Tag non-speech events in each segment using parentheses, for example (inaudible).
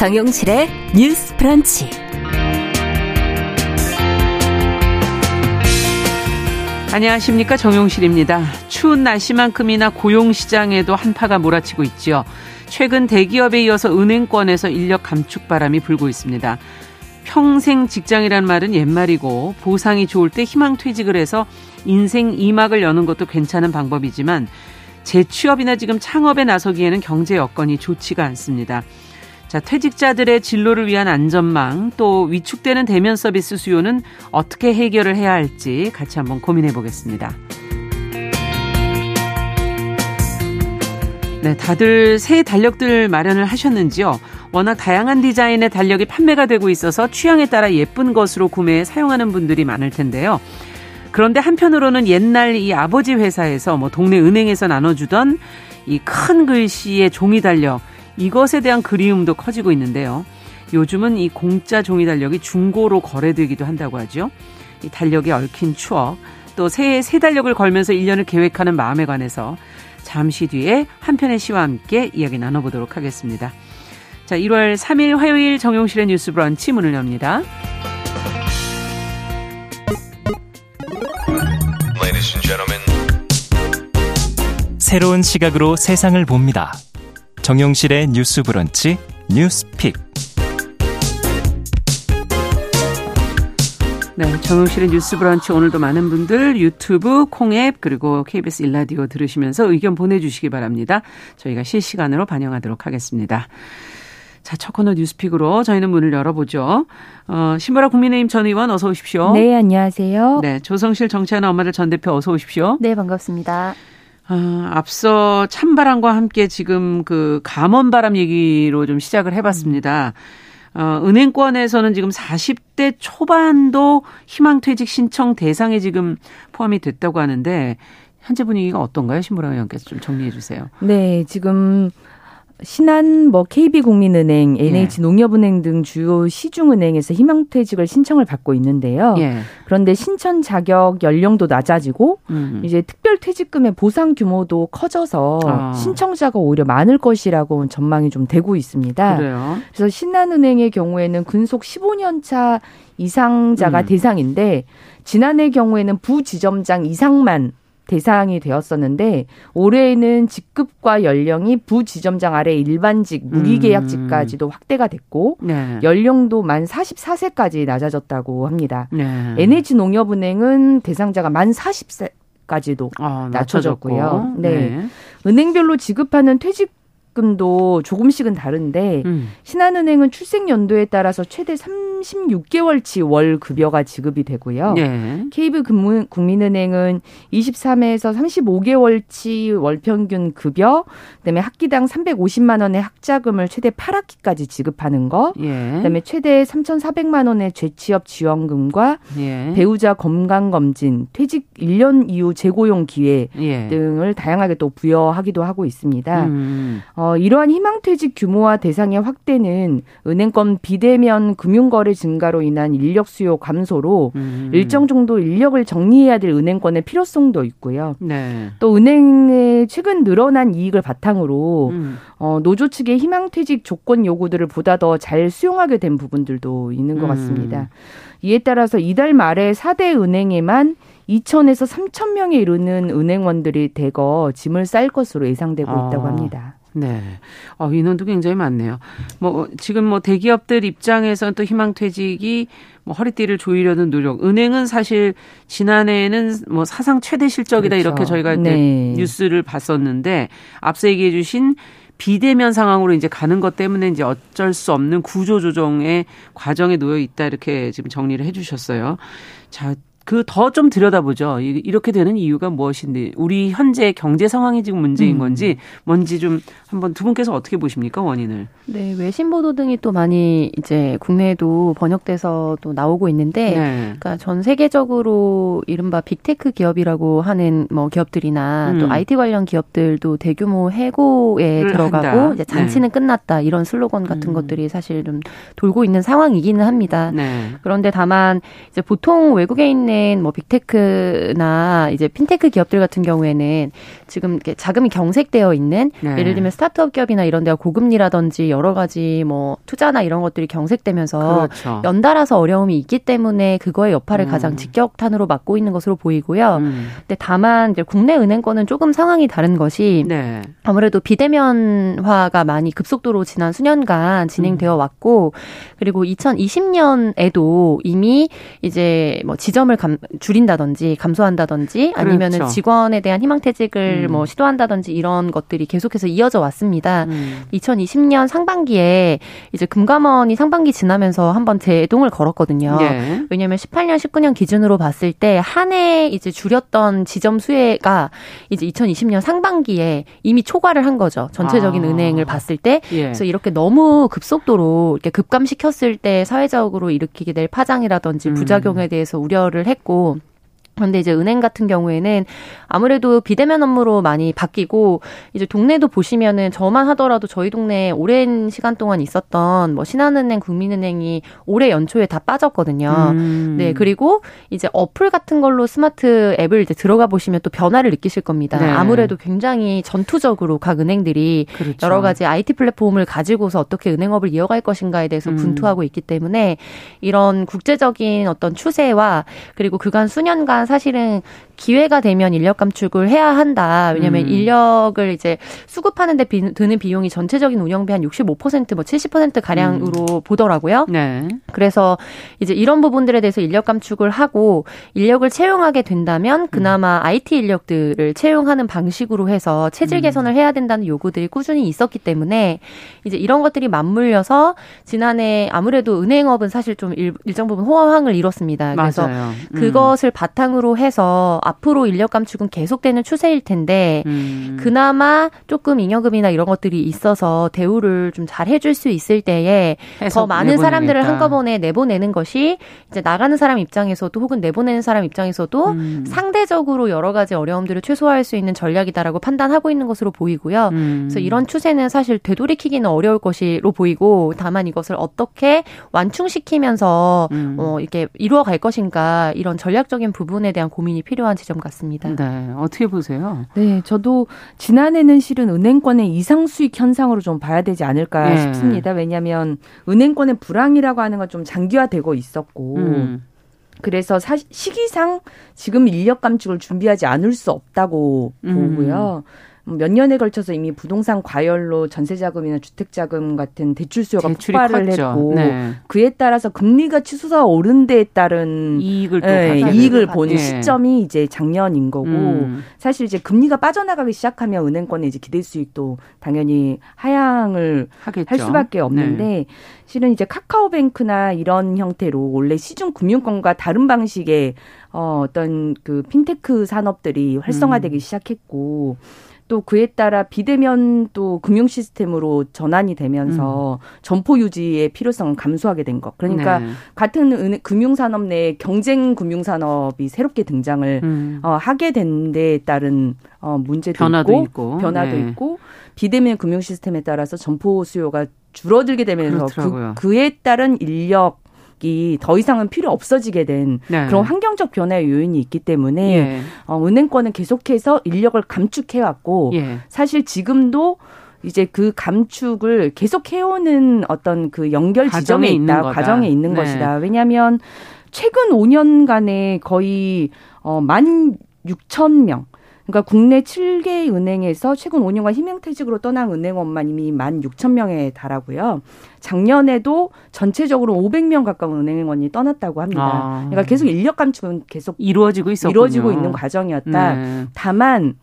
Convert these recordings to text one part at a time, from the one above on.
정용실의 뉴스 프런치. 안녕하십니까 정용실입니다. 추운 날씨만큼이나 고용시장에도 한파가 몰아치고 있지요. 최근 대기업에 이어서 은행권에서 인력 감축 바람이 불고 있습니다. 평생 직장이란 말은 옛말이고 보상이 좋을 때 희망 퇴직을 해서 인생 이막을 여는 것도 괜찮은 방법이지만 재취업이나 지금 창업에 나서기에는 경제 여건이 좋지가 않습니다. 자, 퇴직자들의 진로를 위한 안전망, 또 위축되는 대면 서비스 수요는 어떻게 해결을 해야 할지 같이 한번 고민해 보겠습니다. 네, 다들 새 달력들 마련을 하셨는지요? 워낙 다양한 디자인의 달력이 판매가 되고 있어서 취향에 따라 예쁜 것으로 구매해 사용하는 분들이 많을 텐데요. 그런데 한편으로는 옛날 이 아버지 회사에서 뭐 동네 은행에서 나눠주던 이 큰 글씨의 종이 달력, 이것에 대한 그리움도 커지고 있는데요. 요즘은 이 공짜 종이 달력이 중고로 거래되기도 한다고 하죠. 이 달력에 얽힌 추억, 또 새해 새 달력을 걸면서 1년을 계획하는 마음에 관해서 잠시 뒤에 한 편의 시와 함께 이야기 나눠보도록 하겠습니다. 자, 1월 3일 화요일 정용실의 뉴스 브런치 문을 엽니다. 새로운 시각으로 세상을 봅니다. 정용실의 뉴스 브런치 뉴스픽. 네, 정용실의 뉴스 브런치 오늘도 많은 분들 유튜브, 콩앱 그리고 KBS 일라디오 들으시면서 의견 보내 주시기 바랍니다. 저희가 실시간으로 반영하도록 하겠습니다. 자, 첫 코너 뉴스픽으로 저희는 문을 열어보죠. 어, 신보라 국민의힘 전 의원 어서 오십시오. 네, 안녕하세요. 네, 조성실 정치하는 엄마들 전 대표 어서 오십시오. 네, 반갑습니다. 아, 앞서 찬바람과 함께 지금 그 감원바람 얘기로 좀 시작을 해봤습니다. 어, 은행권에서는 지금 40대 초반도 희망퇴직 신청 대상에 지금 포함이 됐다고 하는데 현재 분위기가 어떤가요? 신보라 의원께서 좀 정리해 주세요. 네, 지금 신한, 뭐 KB국민은행, NH 농협은행 등 주요 시중은행에서 희망퇴직을 신청을 받고 있는데요. 예. 그런데 신청 자격 연령도 낮아지고 음. 이제 특별퇴직금의 보상 규모도 커져서 아. 신청자가 오히려 많을 것이라고 전망이 좀 되고 있습니다. 그래요? 그래서 신한은행의 경우에는 근속 15년 차 이상자가 음. 대상인데 지난해 경우에는 부지점장 이상만 대상이 되었었는데 올해에는 직급과 연령이 부지점장 아래 일반직 무기계약직까지도 음. 확대가 됐고 네. 연령도 만 44세까지 낮아졌다고 합니다. 네. NH농협은행은 대상자가 만 40세 까지도 아, 낮춰졌고요. 네. 네. 은행별로 지급하는 퇴직 금도 조금씩은 다른데 음. 신한은행은 출생 연도에 따라서 최대 36개월치 월 급여가 지급이 되고요. 네. KB 국민은행은 23에서 35개월치 월 평균 급여, 그다음에 학기당 350만 원의 학자금을 최대 8학기까지 지급하는 거, 예. 그다음에 최대 3,400만 원의 재취업 지원금과 예. 배우자 건강 검진, 퇴직 1년 이후 재고용 기회 예. 등을 다양하게 또 부여하기도 하고 있습니다. 음. 어, 이러한 희망퇴직 규모와 대상의 확대는 은행권 비대면 금융거래 증가로 인한 인력 수요 감소로 음. 일정 정도 인력을 정리해야 될 은행권의 필요성도 있고요. 네. 또 은행의 최근 늘어난 이익을 바탕으로 음. 어, 노조 측의 희망퇴직 조건 요구들을 보다 더 잘 수용하게 된 부분들도 있는 것 음. 같습니다. 이에 따라서 이달 말에 4대 은행에만 2천에서 3천 명에 이르는 은행원들이 대거 짐을 쌀 것으로 예상되고 있다고 아. 합니다. 네. 어, 인원도 굉장히 많네요. 뭐, 지금 뭐 대기업들 입장에서는 또 희망퇴직이 뭐 허리띠를 조이려는 노력. 은행은 사실 지난해에는 뭐 사상 최대 실적이다 그렇죠. 이렇게 저희가 네. 뉴스를 봤었는데 앞서 얘기해 주신 비대면 상황으로 이제 가는 것 때문에 이제 어쩔 수 없는 구조 조정의 과정에 놓여 있다 이렇게 지금 정리를 해 주셨어요. 자, 그 더 좀 들여다보죠. 이렇게 되는 이유가 무엇인지, 우리 현재 경제 상황이 지금 문제인 음. 건지, 뭔지 좀 한번 두 분께서 어떻게 보십니까 원인을? 네, 외신 보도 등이 또 많이 이제 국내에도 번역돼서 또 나오고 있는데, 네. 그러니까 전 세계적으로 이른바 big tech 기업이라고 하는 뭐 기업들이나 음. 또 IT 관련 기업들도 대규모 해고에 들어가고 한다. 이제 잔치는 네. 끝났다 이런 슬로건 같은 음. 것들이 사실 좀 돌고 있는 상황이기는 합니다. 네. 그런데 다만 이제 보통 외국에 있는 있는 뭐 big tech나 이제 핀테크 기업들 같은 경우에는 지금 이렇게 자금이 경색되어 있는 네. 예를 들면 스타트업 기업이나 이런 데가 고금리라든지 여러 가지 뭐 투자나 이런 것들이 경색되면서 그렇죠. 연달아서 어려움이 있기 때문에 그거의 여파를 음. 가장 직격탄으로 맞고 있는 것으로 보이고요. 음. 근데 다만 이제 국내 은행권은 조금 상황이 다른 것이 네. 아무래도 비대면화가 많이 급속도로 지난 수년간 진행되어 음. 왔고 그리고 2020년에도 이미 이제 뭐 지점을 감, 줄인다든지 감소한다든지 아니면은 그렇죠. 직원에 대한 희망퇴직을 음. 뭐 시도한다든지 이런 것들이 계속해서 이어져 왔습니다. 음. 2020년 상반기에 이제 금감원이 상반기 지나면서 한번 제동을 걸었거든요. 네. 왜냐하면 18년, 19년 기준으로 봤을 때 한 해 이제 줄였던 지점 수혜가 이제 2020년 상반기에 이미 초과를 한 거죠. 전체적인 아. 은행을 봤을 때. 예. 그래서 이렇게 너무 급속도로 이렇게 급감시켰을 때 사회적으로 일으키게 될 파장이라든지 음. 부작용에 대해서 우려를 했고 그런데 이제 은행 같은 경우에는 아무래도 비대면 업무로 많이 바뀌고 이제 동네도 보시면은 저만 하더라도 저희 동네에 오랜 시간 동안 있었던 뭐 신한은행, 국민은행이 올해 연초에 다 빠졌거든요. 음. 네, 그리고 이제 어플 같은 걸로 스마트 앱을 이제 들어가 보시면 또 변화를 느끼실 겁니다. 네. 아무래도 굉장히 전투적으로 각 은행들이 그렇죠. 여러 가지 IT 플랫폼을 가지고서 어떻게 은행업을 이어갈 것인가에 대해서 음. 분투하고 있기 때문에 이런 국제적인 어떤 추세와 그리고 그간 수년간 사실은 기회가 되면 인력 감축을 해야 한다. 왜냐하면 음. 인력을 이제 수급하는데 비, 드는 비용이 전체적인 운영비 한 65%, 뭐 70% 가량으로 음. 보더라고요. 네. 그래서 이제 이런 부분들에 대해서 인력 감축을 하고 인력을 채용하게 된다면 그나마 음. IT 인력들을 채용하는 방식으로 해서 체질 음. 개선을 해야 된다는 요구들이 꾸준히 있었기 때문에 이제 이런 것들이 맞물려서 지난해 아무래도 은행업은 사실 좀 일, 정 부분 호황을 이뤘습니다. 그래서 맞아요. 음. 그것을 바탕으로 해서 앞으로 인력 감축은 계속되는 추세일 텐데 음. 그나마 조금 잉여금이나 이런 것들이 있어서 대우를 좀 잘 해줄 수 있을 때에 더 많은 내보내니까. 사람들을 한꺼번에 내보내는 것이 이제 나가는 사람 입장에서도 혹은 내보내는 사람 입장에서도 음. 상대적으로 여러 가지 어려움들을 최소화할 수 있는 전략이다라고 판단하고 있는 것으로 보이고요. 음. 그래서 이런 추세는 사실 되돌이키기는 어려울 것으로 보이고 다만 이것을 어떻게 완충시키면서 음. 어, 이렇게 이루어갈 것인가 이런 전략적인 부분에 대한 고민이 필요한 지점 같습니다. 네, 어떻게 보세요? 네, 저도 지난해는 실은 은행권의 이상 수익 현상으로 좀 봐야 되지 않을까 네. 싶습니다. 왜냐하면 은행권의 불황이라고 하는 건 좀 장기화되고 있었고. 음. 그래서 사, 시기상 지금 인력 감축을 준비하지 않을 수 없다고 음. 보고요. 몇 년에 걸쳐서 이미 부동산 과열로 전세 자금이나 주택 자금 같은 대출 수요가 폭발을 컸죠. 했고 네. 그에 따라서 금리가 치솟아 오른 데에 따른 이익을 네, 이익을 보는 네. 시점이 이제 작년인 거고 음. 사실 이제 금리가 빠져나가기 시작하면 은행권의 이제 기대 수익도 당연히 하향을 하겠죠. 할 수밖에 없는데 네. 실은 이제 카카오뱅크나 이런 형태로 원래 시중 금융권과 다른 방식의 어, 어떤 그 핀테크 산업들이 활성화되기 음. 시작했고 또 그에 따라 비대면 또 금융 시스템으로 전환이 되면서 음. 점포 유지의 필요성을 감소하게 된 것. 그러니까 네. 같은 은, 금융산업 내 경쟁 금융산업이 새롭게 등장을 음. 어, 하게 된 데에 따른 어, 문제도 변화도 있고, 있고. 변화도 네. 있고 비대면 금융 시스템에 따라서 점포 수요가 줄어들게 되면서 그, 그에 따른 인력 방식이 더 이상은 필요 없어지게 된 네. 그런 환경적 변화의 요인이 있기 때문에 예. 어, 은행권은 계속해서 인력을 감축해 왔고 예. 사실 지금도 이제 그 감축을 계속 해오는 어떤 그 연결 지점에 있다, 과정에 있는 네. 것이다. 왜냐하면 최근 5년간에 거의 어만 6천 명 그러니까 국내 7개 은행에서 최근 5년간 희명퇴직으로 떠난 은행원만 이미 1만 6천 명에 달하고요. 작년에도 전체적으로 500명 가까운 은행원이 떠났다고 합니다. 아. 그러니까 계속 인력 감축은 계속 이루어지고 있었 이루어지고 있는 과정이었다. 네. 다만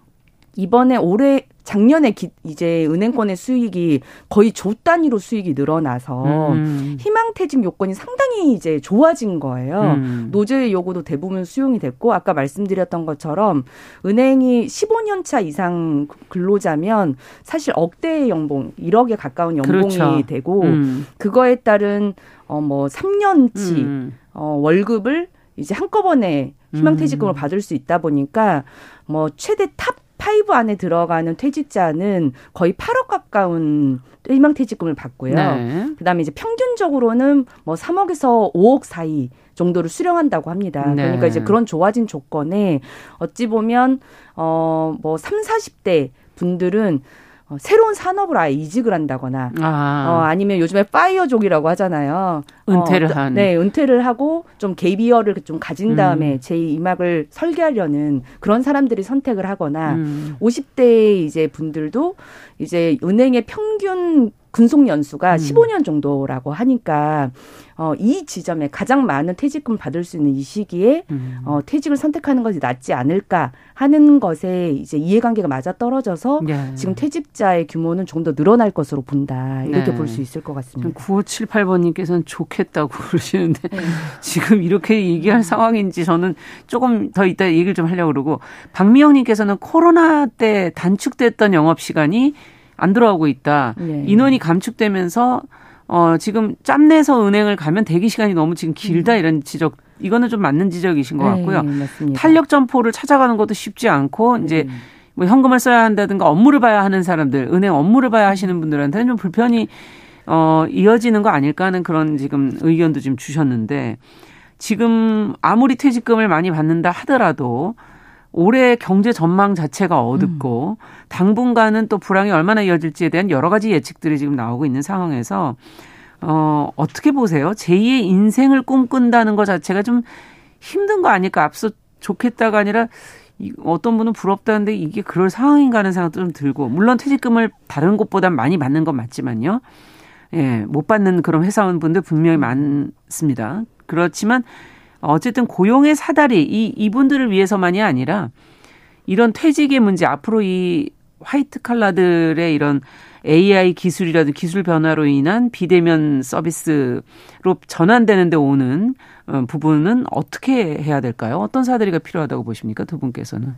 이번에 올해 작년에 기, 이제 은행권의 수익이 거의 조 단위로 수익이 늘어나서 음. 희망퇴직 요건이 상당히 이제 좋아진 거예요. 음. 노조의 요구도 대부분 수용이 됐고 아까 말씀드렸던 것처럼 은행이 15년 차 이상 근로자면 사실 억대의 연봉 1억에 가까운 연봉이 그렇죠. 되고 음. 그거에 따른 어뭐 3년치 음. 어 월급을 이제 한꺼번에 희망퇴직금을 음. 받을 수 있다 보니까 뭐 최대 top five 안에 들어가는 퇴직자는 거의 8억 가까운 희망퇴직금을 받고요. 네. 그다음에 이제 평균적으로는 뭐 3억에서 5억 사이 정도를 수령한다고 합니다. 네. 그러니까 이제 그런 좋아진 조건에 어찌 보면 어뭐 3, 40대 분들은 어, 새로운 산업을 아예 이직을 한다거나 아. 어, 아니면 요즘에 FIRE족이라고 하잖아요. 은퇴를 어, 한. 네, 은퇴를 하고 좀 gap year를 좀 가진 다음에 음. 제2막을 설계하려는 그런 사람들이 선택을 하거나 음. 50대 이제 분들도 이제 은행의 평균 근속 연수가 음. 15년 정도라고 하니까 어, 이 지점에 가장 많은 퇴직금 받을 수 있는 이 시기에 음. 어, 퇴직을 선택하는 것이 낫지 않을까 하는 것에 이제 이해관계가 맞아 떨어져서 네. 지금 퇴직자의 규모는 좀 더 늘어날 것으로 본다 이렇게 네. 볼수 있을 것 같습니다. 9578번님께서는 좋겠다고 (laughs) 그러시는데 네. 지금 이렇게 얘기할 상황인지 저는 조금 더 이따 얘기를 좀 하려고 그러고 박미영님께서는 코로나 때 단축됐던 영업 시간이 안 들어가고 있다. 네. 인원이 감축되면서 어 지금 짬내서 은행을 가면 대기 시간이 너무 지금 길다 음. 이런 지적 이거는 좀 맞는 지적이신 것 네, 같고요. 네, 탄력 점포를 찾아가는 것도 쉽지 않고 네. 이제 뭐 현금을 써야 한다든가 업무를 봐야 하는 사람들, 은행 업무를 봐야 하시는 분들한테는 좀 불편이 어 이어지는 거 아닐까 하는 그런 지금 의견도 좀 주셨는데 지금 아무리 퇴직금을 많이 받는다 하더라도 올해 경제 전망 자체가 어둡고 음. 당분간은 또 불황이 얼마나 이어질지에 대한 여러 가지 예측들이 지금 나오고 있는 상황에서 어 어떻게 보세요? 제2의 인생을 꿈꾼다는 것 자체가 좀 힘든 거 아닐까? 앞서 좋겠다가 아니라 어떤 분은 부럽다는데 이게 그럴 상황인가 하는 생각도 좀 들고 물론 퇴직금을 다른 곳보다 많이 받는 건 맞지만요. 예, 못 받는 그런 회사원분들 분명히 많습니다. 그렇지만 어쨌든 고용의 사다리 이 이분들을 위해서만이 아니라 이런 퇴직의 문제 앞으로 이 화이트 칼라들의 이런 AI 기술이라든 기술 변화로 인한 비대면 서비스로 전환되는데 오는 어, 부분은 어떻게 해야 될까요? 어떤 사다리가 필요하다고 보십니까? 두 분께서는.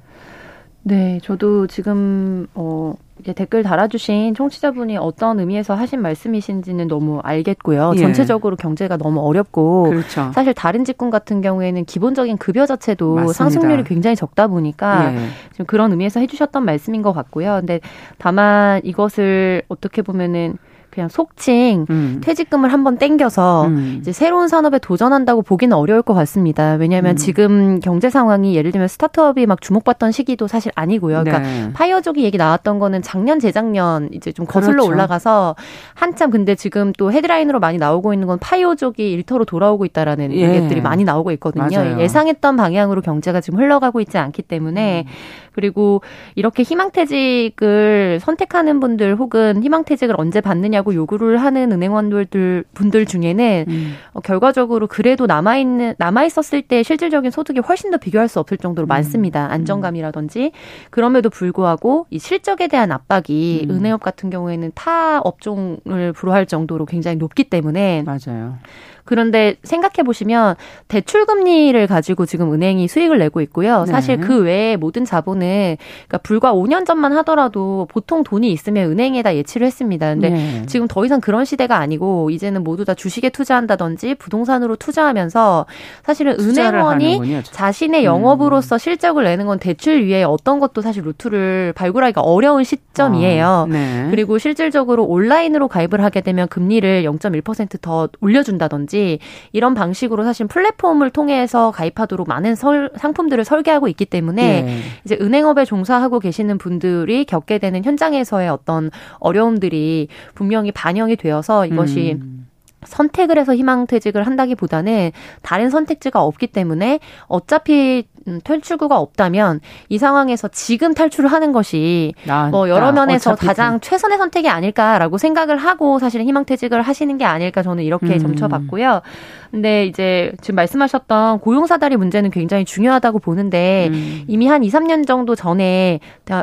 네, 저도 지금 어 댓글 달아주신 청취자분이 어떤 의미에서 하신 말씀이신지는 너무 알겠고요. 예. 전체적으로 경제가 너무 어렵고 그렇죠. 사실 다른 직군 같은 경우에는 기본적인 급여 자체도 맞습니다. 상승률이 굉장히 적다 보니까 예. 지금 그런 의미에서 해주셨던 말씀인 것 같고요. 근데 다만 이것을 어떻게 보면은 그냥 속칭 음. 퇴직금을 한번 땡겨서 음. 이제 새로운 산업에 도전한다고 보기는 어려울 것 같습니다. 왜냐하면 음. 지금 경제 상황이 예를 들면 startup이 막 주목받던 시기도 사실 아니고요. 그러니까 네. FIRE족이 얘기 나왔던 거는 작년 재작년 이제 좀 거슬러 그렇죠. 올라가서 한참 근데 지금 또 헤드라인으로 많이 나오고 있는 건 FIRE족이 일터로 돌아오고 있다라는 예. 얘기들이 많이 나오고 있거든요. 맞아요. 예상했던 방향으로 경제가 지금 흘러가고 있지 않기 때문에 음. 그리고 이렇게 희망퇴직을 선택하는 분들 혹은 희망퇴직을 언제 받느냐 고 요구를 하는 은행원들 분들 중에는 음. 어, 결과적으로 그래도 남아 있는 남아 있었을 때 실질적인 소득이 훨씬 더 비교할 수 없을 정도로 음. 많습니다. 음. 안정감이라든지 그럼에도 불구하고 이 실적에 대한 압박이 음. 은행업 같은 경우에는 타 업종을 불허할 정도로 굉장히 높기 때문에 맞아요. 그런데 생각해 보시면 대출 금리를 가지고 지금 은행이 수익을 내고 있고요. 네. 사실 그 외에 모든 자본은 그러니까 불과 5년 전만 하더라도 보통 돈이 있으면 은행에다 예치를 했습니다. 근데 네. 지금 더 이상 그런 시대가 아니고 이제는 모두 다 주식에 투자한다든지 부동산으로 투자하면서 사실은 은행원이 자신의 영업으로서 음. 실적을 내는 건 대출 위에 어떤 것도 사실 루트를 발굴하기가 어려운 시점이에요. 어, 네. 그리고 실질적으로 온라인으로 가입을 하게 되면 금리를 0.1%더 올려준다든지 있지 이런 방식으로 사실 플랫폼을 통해서 가입하도록 많은 설, 상품들을 설계하고 있기 때문에 네. 이제 은행업에 종사하고 계시는 분들이 겪게 되는 현장에서의 어떤 어려움들이 분명히 반영이 되어서 이것이 음. 선택을 해서 희망퇴직을 한다기보다는 다른 선택지가 없기 때문에 어차피 음, 탈출구가 없다면 이 상황에서 지금 탈출을 하는 것이 아, 뭐 여러 면에서 가장 최선의 선택이 아닐까라고 생각을 하고 사실 희망퇴직을 하시는 게 아닐까 저는 이렇게 음. 점쳐봤고요. 근데 이제 지금 말씀하셨던 고용사다리 문제는 굉장히 중요하다고 보는데 음. 이미 한 2, 3년 정도 전에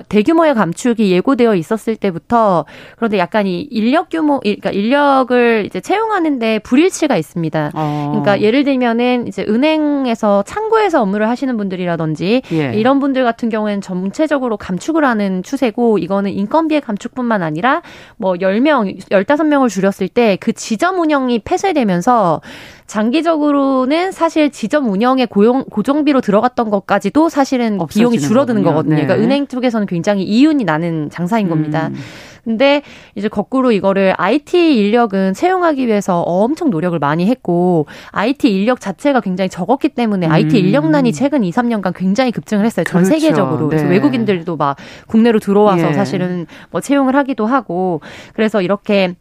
대규모의 감축이 예고되어 있었을 때부터 그런데 약간 이 인력 규모, 그러니까 인력을 이제 채용하는데 불일치가 있습니다. 어. 그러니까 예를 들면은 이제 은행에서 창구에서 업무를 하시는 분들 분들이라든지 예. 이런 분들 같은 경우에는 전체적으로 감축을 하는 추세고 이거는 인건비의 감축뿐만 아니라 뭐 10명, 15명을 줄였을 때 그 지점 운영이 폐쇄되면서 장기적으로는 사실 지점 운영에 고용 고정비로 들어갔던 것까지도 사실은 비용이 줄어드는 거거든요. 거거든요. 그러니까 네. 그러니까 은행 쪽에서는 굉장히 이윤이 나는 장사인 겁니다. 음. 근데 이제 거꾸로 이거를 IT 인력은 채용하기 위해서 엄청 노력을 많이 했고 IT 인력 자체가 굉장히 적었기 때문에 음. IT 인력난이 최근 2, 3년간 굉장히 급증을 했어요. 전 그렇죠. 세계적으로. 네. 외국인들도 막 국내로 들어와서 예. 사실은 뭐 채용을 하기도 하고 그래서 이렇게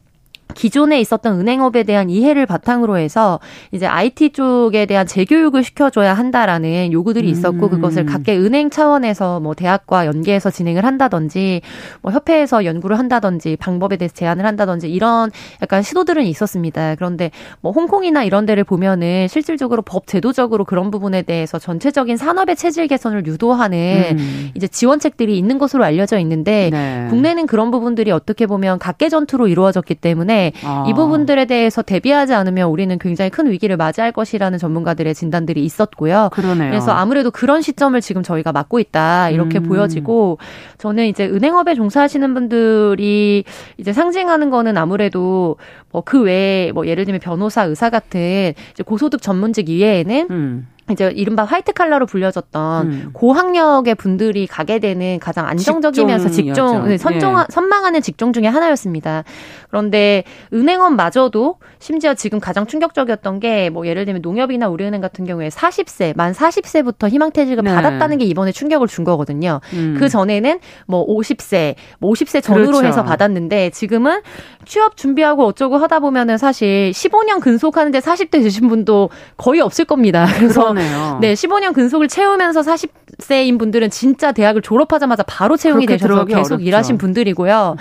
기존에 있었던 은행업에 대한 이해를 바탕으로 해서 이제 IT 쪽에 대한 재교육을 시켜줘야 한다라는 요구들이 있었고 음. 그것을 각계 은행 차원에서 뭐 대학과 연계해서 진행을 한다든지 뭐 협회에서 연구를 한다든지 방법에 대해서 제안을 한다든지 이런 약간 시도들은 있었습니다. 그런데 뭐 홍콩이나 이런 데를 보면은 실질적으로 법 제도적으로 그런 부분에 대해서 전체적인 산업의 체질 개선을 유도하는 음. 이제 지원책들이 있는 것으로 알려져 있는데 네. 국내는 그런 부분들이 어떻게 보면 각계 전투로 이루어졌기 때문에 아. 이 부분들에 대해서 대비하지 않으면 우리는 굉장히 큰 위기를 맞이할 것이라는 전문가들의 진단들이 있었고요. 그러네요. 그래서 아무래도 그런 시점을 지금 저희가 맞고 있다 이렇게 음. 보여지고 저는 이제 은행업에 종사하시는 분들이 이제 상징하는 거는 아무래도 뭐그 외에 뭐 예를 들면 변호사, 의사 같은 이제 고소득 전문직 이외에는 음. 이제 이른바 화이트 칼라로 불려졌던 음. 고학력의 분들이 가게 되는 가장 안정적이면서 직종 네, 선종 예. 선망하는 직종 중에 하나였습니다. 그런데 은행원마저도 심지어 지금 가장 충격적이었던 게 뭐 예를 들면 농협이나 우리은행 같은 경우에 40세 만 40세부터 희망퇴직을 네. 받았다는 게 이번에 충격을 준 거거든요. 음. 그 전에는 뭐 50세, 뭐 50세 전후로 그렇죠. 해서 받았는데 지금은 취업 준비하고 어쩌고 하다 보면은 사실 15년 근속하는데 40대 되신 분도 거의 없을 겁니다. 그래서 그러네요. 네, 15년 근속을 채우면서 40세인 분들은 진짜 대학을 졸업하자마자 바로 채용이 되셔서 계속 어렵죠. 일하신 분들이고요.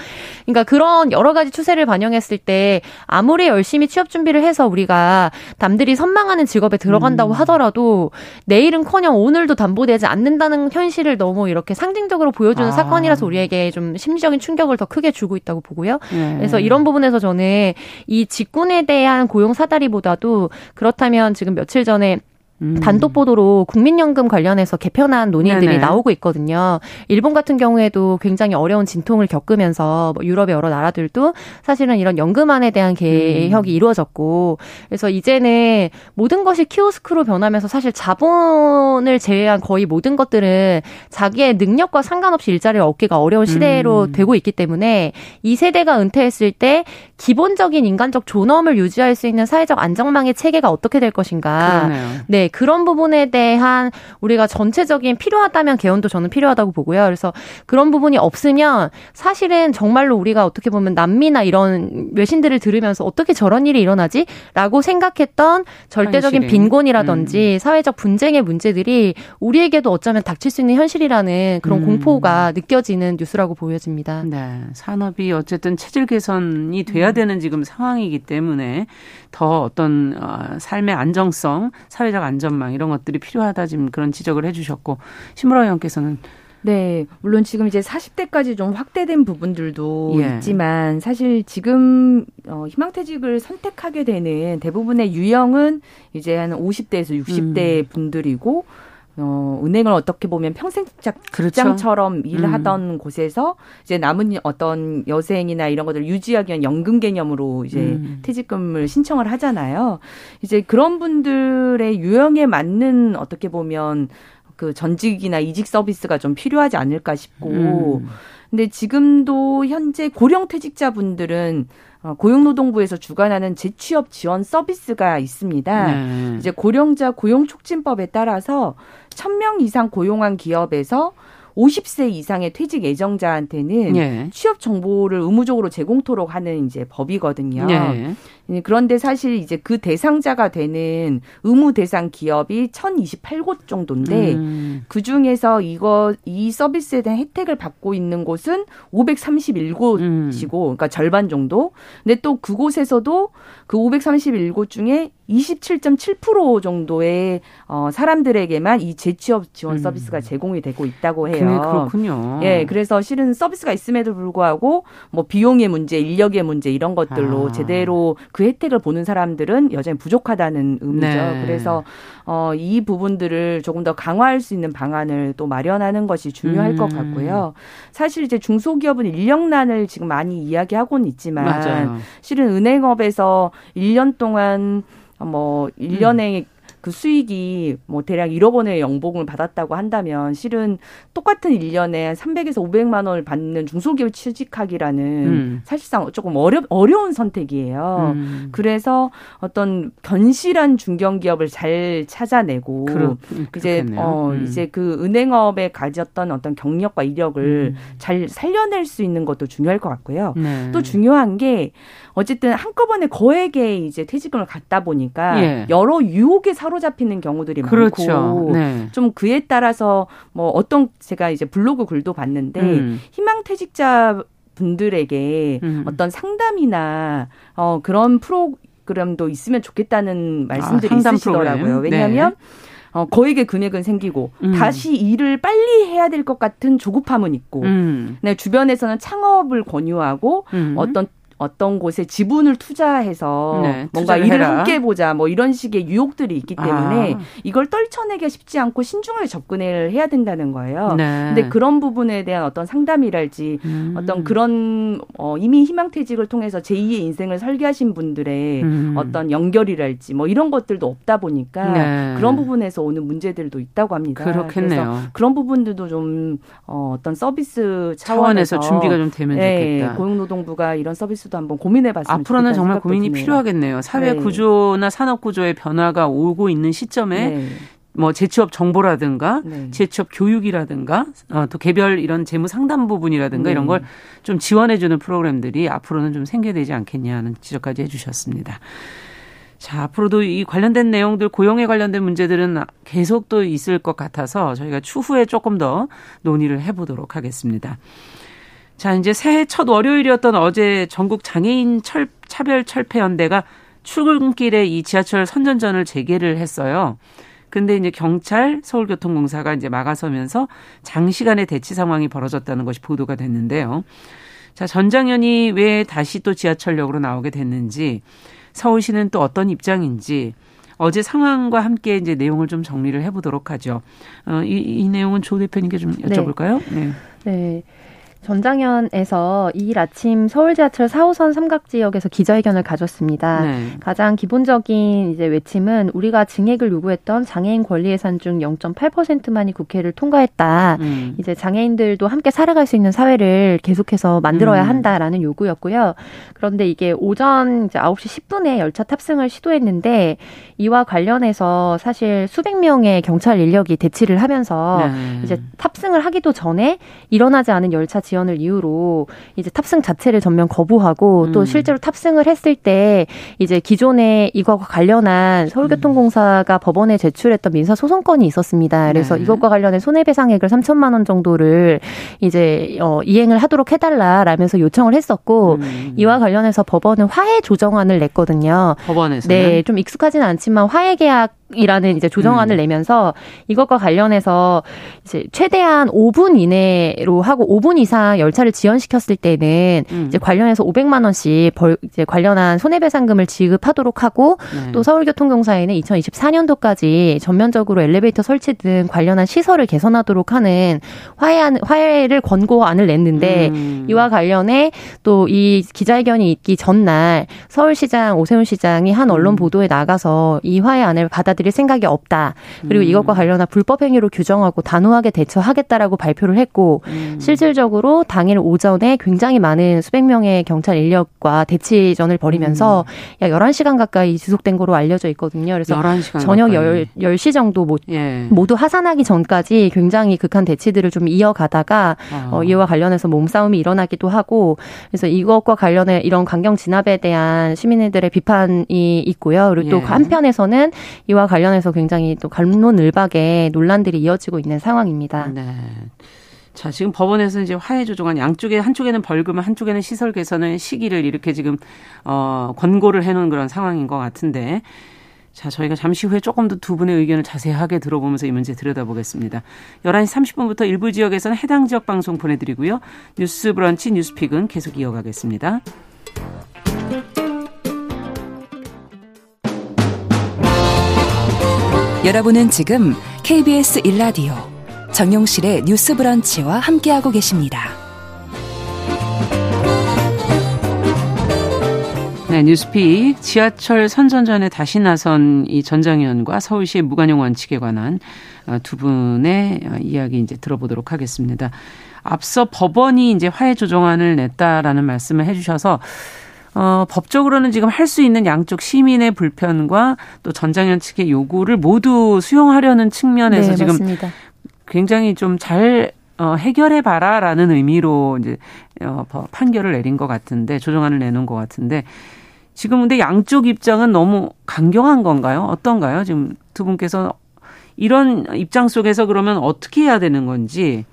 그러니까 그런 여러 가지 추세를 반영했을 때 아무리 열심히 취업 준비를 해서 우리가 남들이 선망하는 직업에 들어간다고 음. 하더라도 내일은커녕 오늘도 담보되지 않는다는 현실을 너무 이렇게 상징적으로 보여주는 아. 사건이라서 우리에게 좀 심리적인 충격을 더 크게 주고 있다고 보고요. 네. 그래서 이런 부분에서 저는 이 직군에 대한 고용 사다리보다도 그렇다면 지금 며칠 전에 음. 단독 보도로 국민연금 관련해서 개편한 논의들이 네네. 나오고 있거든요. 일본 같은 경우에도 굉장히 어려운 진통을 겪으면서 뭐 유럽의 여러 나라들도 사실은 이런 연금안에 대한 개혁이 음. 이루어졌고 그래서 이제는 모든 것이 키오스크로 변하면서 사실 자본을 제외한 거의 모든 것들은 자기의 능력과 상관없이 일자리를 얻기가 어려운 시대로 음. 되고 있기 때문에 이 세대가 은퇴했을 때 기본적인 인간적 존엄을 유지할 수 있는 사회적 안정망의 체계가 어떻게 될 것인가. 그러네요. 네, 그런 부분에 대한 우리가 전체적인 필요하다면 개헌도 저는 필요하다고 보고요. 그래서 그런 부분이 없으면 사실은 정말로 우리가 어떻게 보면 남미나 이런 외신들을 들으면서 어떻게 저런 일이 일어나지? 라고 생각했던 절대적인 현실이. 빈곤이라든지 음. 사회적 분쟁의 문제들이 우리에게도 어쩌면 닥칠 수 있는 현실이라는 그런 음. 공포가 느껴지는 뉴스라고 보여집니다. 네. 산업이 어쨌든 체질 개선이 돼야 음. 되는 지금 상황이기 때문에 더 어떤 어, 삶의 안정성, 사회적 안전망 이런 것들이 필요하다 지금 그런 지적을 해주셨고 신무라 의원께서는 네, 물론 지금 이제 40대까지 좀 확대된 부분들도 예. 있지만 사실 지금 어, 희망퇴직을 선택하게 되는 대부분의 유형은 이제 한 50대에서 60대 음. 분들이고 어, 은행을 어떻게 보면 평생 직장처럼 그렇죠. 일하던 음. 곳에서 이제 남은 어떤 여생이나 이런 것들을 유지하기 위한 연금 개념으로 이제 음. 퇴직금을 신청을 하잖아요. 이제 그런 분들의 유형에 맞는 어떻게 보면 그 전직이나 이직 서비스가 좀 필요하지 않을까 싶고. 음. 근데 지금도 현재 고령 퇴직자분들은 어, 고용노동부에서 주관하는 재취업 지원 서비스가 있습니다. 네. 이제 고령자 고용 촉진법에 따라서 1000명 이상 고용한 기업에서 50세 이상의 퇴직 예정자한테는 네. 취업 정보를 의무적으로 제공토록 하는 이제 법이거든요. 네. 예, 그런데 사실 이제 그 대상자가 되는 의무 대상 기업이 1028곳 정도인데 음. 그 중에서 이거 이 서비스에 대한 혜택을 받고 있는 곳은 531곳이고 음. 그러니까 절반 정도. 근데 또 그곳에서도 그 531곳 중에 27.7% 정도의 어 사람들에게만 이 재취업 지원 음. 서비스가 음. 제공이 되고 있다고 해요. 그렇군요. 예, 그래서 실은 서비스가 있음에도 불구하고 뭐 비용의 문제, 인력의 문제 이런 것들로 아. 제대로 그 혜택을 보는 사람들은 여전히 부족하다는 의미죠. 네. 그래서 어, 이 부분들을 조금 더 강화할 수 있는 방안을 또 마련하는 것이 중요할 음. 것 같고요. 사실 이제 중소기업은 인력난을 지금 많이 이야기하고는 있지만 맞아요. 실은 은행업에서 1년 동안 뭐 1년에 음. 그 수익이 뭐 대략 1억 원의 연봉을 받았다고 한다면 실은 똑같은 1년에 300에서 500만 원을 받는 중소기업 취직하기라는 음. 사실상 조금 어려 어려운 선택이에요. 음. 그래서 어떤 견실한 중견기업을 잘 찾아내고 그렇, 이제 어 음. 이제 그 은행업에 가졌던 어떤 경력과 이력을 음. 잘 살려낼 수 있는 것도 중요할 것 같고요. 네. 또 중요한 게 어쨌든 한꺼번에 거액의 이제 퇴직금을 갖다 보니까 예. 여러 유혹에 사로 잡히는 경우들이 그렇죠. 많고 네. 좀 그에 따라서 뭐 어떤 제가 이제 블로그 글도 봤는데 음. 희망퇴직자 분들에게 음. 어떤 상담이나 어 그런 프로그램도 있으면 좋겠다는 말씀들이 아, 있으시더라고요. 프로그램. 왜냐하면 네. 어, 거액의 금액은 생기고 음. 다시 일을 빨리 해야 될 것 같은 조급함은 있고 음. 네, 주변에서는 창업을 권유하고 음. 어떤 어떤 곳에 지분을 투자해서 네, 뭔가 일을 해라. 함께 보자 뭐 이런 식의 유혹들이 있기 때문에 아. 이걸 떨쳐내기가 쉽지 않고 신중하게 접근을 해야 된다는 거예요. 네. 근데 그런 부분에 대한 어떤 상담이랄지 음. 어떤 그런 어, 이미 희망퇴직을 통해서 제2의 인생을 설계하신 분들의 음. 어떤 연결이랄지 뭐 이런 것들도 없다 보니까 네. 그런 부분에서 오는 문제들도 있다고 합니다. 그렇겠네요. 그런 부분들도 좀 어, 어떤 서비스 차원에서, 차원에서 준비가 좀 되면 네, 좋겠다. 고용노동부가 이런 서비스 대해서도 한번 고민해봤으면 앞으로는 정말 고민이 드네요. 필요하겠네요. 사회 네. 구조나 산업 구조의 변화가 오고 있는 시점에 네. 뭐 재취업 정보라든가 네. 재취업 교육이라든가 어, 또 개별 이런 재무 상담 부분이라든가 네. 이런 걸 좀 지원해주는 프로그램들이 앞으로는 좀 생겨되지 않겠냐는 지적까지 해주셨습니다. 자, 앞으로도 이 관련된 내용들, 고용에 관련된 문제들은 계속 또 있을 것 같아서 저희가 추후에 조금 더 논의를 해보도록 하겠습니다. 자, 이제 새해 첫 월요일이었던 어제 전국 장애인 철, 차별 철폐연대가 출근길에 이 지하철 선전전을 재개를 했어요. 근데 이제 경찰, 서울교통공사가 이제 막아서면서 장시간의 대치 상황이 벌어졌다는 것이 보도가 됐는데요. 자, 전장현이 왜 다시 또 지하철역으로 나오게 됐는지, 서울시는 또 어떤 입장인지, 어제 상황과 함께 이제 내용을 좀 정리를 해보도록 하죠. 어, 이, 이 내용은 조 대표님께 좀 네. 여쭤볼까요? 네. 네. 네. 전장현에서 이일 아침 서울 지하철 4호선 삼각지역에서 기자회견을 가졌습니다. 네. 가장 기본적인 이제 외침은 우리가 증액을 요구했던 장애인 권리 예산 중 0.8%만이 국회를 통과했다. 음. 이제 장애인들도 함께 살아갈 수 있는 사회를 계속해서 만들어야 음. 한다라는 요구였고요. 그런데 이게 오전 이제 9시 10분에 열차 탑승을 시도했는데 이와 관련해서 사실 수백 명의 경찰 인력이 대치를 하면서 네. 이제 탑승을 하기도 전에 일어나지 않은 열차 지 지연을 이유로 이제 탑승 자체를 전면 거부하고 음. 또 실제로 탑승을 했을 때 이제 기존에 이것과 관련한 서울교통공사가 음. 법원에 제출했던 민사 소송건이 있었습니다. 그래서 네. 이것과 관련해 손해배상액을 3천만 원 정도를 이제 어, 이행을 하도록 해달라라면서 요청을 했었고 음. 이와 관련해서 법원은 화해 조정안을 냈거든요. 법원에서 네, 좀 익숙하지는 않지만 화해 계약 이라는 이제 조정안을 음. 내면서 이것과 관련해서 이제 최대한 5분 이내로 하고 5분 이상 열차를 지연시켰을 때는 음. 이제 관련해서 500만 원씩 벌 이제 관련한 손해배상금을 지급하도록 하고 네. 또 서울교통공사에는 2024년도까지 전면적으로 엘리베이터 설치 등 관련한 시설을 개선하도록 하는 화해안 화해를 권고안을 냈는데 음. 이와 관련해 또 이 기자회견이 있기 전날 서울시장 오세훈 시장이 한 언론 음. 보도에 나가서 이 화해안을 받아들이 받아들일 생각이 없다. 그리고 음. 이것과 관련한 불법 행위로 규정하고 단호하게 대처하겠다라고 발표를 했고 음. 실질적으로 당일 오전에 굉장히 많은 수백 명의 경찰 인력과 대치전을 벌이면서 음. 약 11시간 가까이 지속된 거로 알려져 있거든요. 그래서 저녁 가까이. 10, 10시 정도 모, 예. 모두 하산하기 전까지 굉장히 극한 대치들을 좀 이어가다가 아. 어, 이와 관련해서 몸싸움이 일어나기도 하고 그래서 이것과 관련해 이런 강경 진압에 대한 시민들의 비판이 있고요. 그리고 또 예. 한편에서는 이와 관련해서 굉장히 또 갈론을박의 논란들이 이어지고 있는 상황입니다. 네. 자, 지금 법원에서 이제 화해 조정안 양쪽에 한쪽에는 벌금, 한쪽에는 시설 개선의 시기를 이렇게 지금 어 권고를 해 놓은 그런 상황인 것 같은데 자, 저희가 잠시 후에 조금 더 두 분의 의견을 자세하게 들어보면서 이 문제 들여다보겠습니다. 11시 30분부터 일부 지역에서는 해당 지역 방송 보내드리고요. 뉴스 브런치 뉴스픽은 계속 이어가겠습니다. 여러분은 지금 KBS 1라디오 정용실의 뉴스 브런치와 함께하고 계십니다. 네, 뉴스픽 지하철 선전전에 다시 나선 이 전장현과 서울시의 무관용 원칙에 관한 어, 두 분의 어, 이야기 이제 들어보도록 하겠습니다. 앞서 법원이 이제 화해 조정안을 냈다라는 말씀을 해주셔서 어, 법적으로는 지금 할 수 있는 양쪽 시민의 불편과 또 전장현 측의 요구를 모두 수용하려는 측면에서 네, 지금 맞습니다. 굉장히 좀잘 어, 해결해 봐라라는 의미로 이제 어, 판결을 내린 것 같은데 조정안을 내놓은 것 같은데 지금 근데 양쪽 입장은 너무 강경한 건가요? 어떤가요? 지금 두 분께서 이런 입장 속에서 그러면 어떻게 해야 되는 건지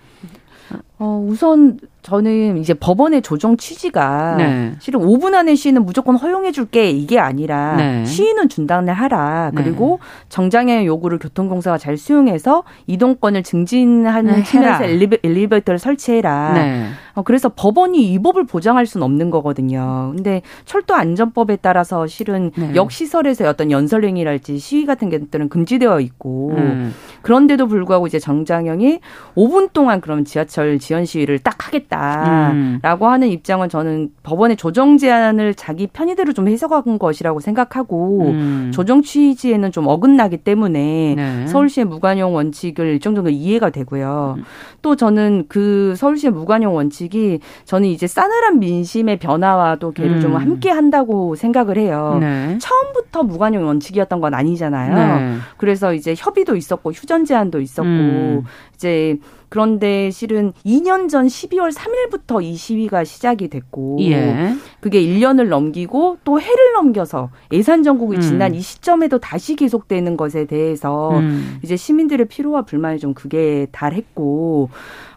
어, 우선 저는 이제 법원의 조정 취지가 네. 실은 5분 안에 시위는 무조건 허용해 줄게 이게 아니라 네. 시위는 중단을 하라. 네. 그리고 네. 정장의 요구를 교통공사가 잘 수용해서 이동권을 증진하는 네, 측면에서 엘리베, 엘리베 이터를 설치해라. 네. 어, 그래서 법원이 이 법을 보장할 수는 없는 거거든요. 근데 철도 안전법에 따라서 실은 네. 역시설에서 어떤 연설행위랄지 시위 같은 것들은 금지되어 있고 음. 그런데도 불구하고 이제 정장영이 5분 동안 그럼 지하철 지연 시위를 딱 하겠다. 있다라고 음. 하는 입장은 저는 법원의 조정 제안을 자기 편의대로 좀 해석한 것이라고 생각하고 음. 조정 취지에는 좀 어긋나기 때문에 네. 서울시의 무관용 원칙을 일정 정도 이해가 되고요. 음. 또 저는 그 서울시의 무관용 원칙이 저는 이제 싸늘한 민심의 변화와도 걔를 음. 좀 함께 한다고 생각을 해요. 네. 처음부터 무관용 원칙이었던 건 아니잖아요. 네. 그래서 이제 협의도 있었고 휴전 제안도 있었고 음. 이제 그런데 실은 2년 전 12월 3일부터 이 시위가 시작이 됐고 예. 그게 1년을 넘기고 또 해를 넘겨서 예산 전국이 음. 지난 이 시점에도 다시 계속되는 것에 대해서 음. 이제 시민들의 피로와 불만이 좀 그게 달했고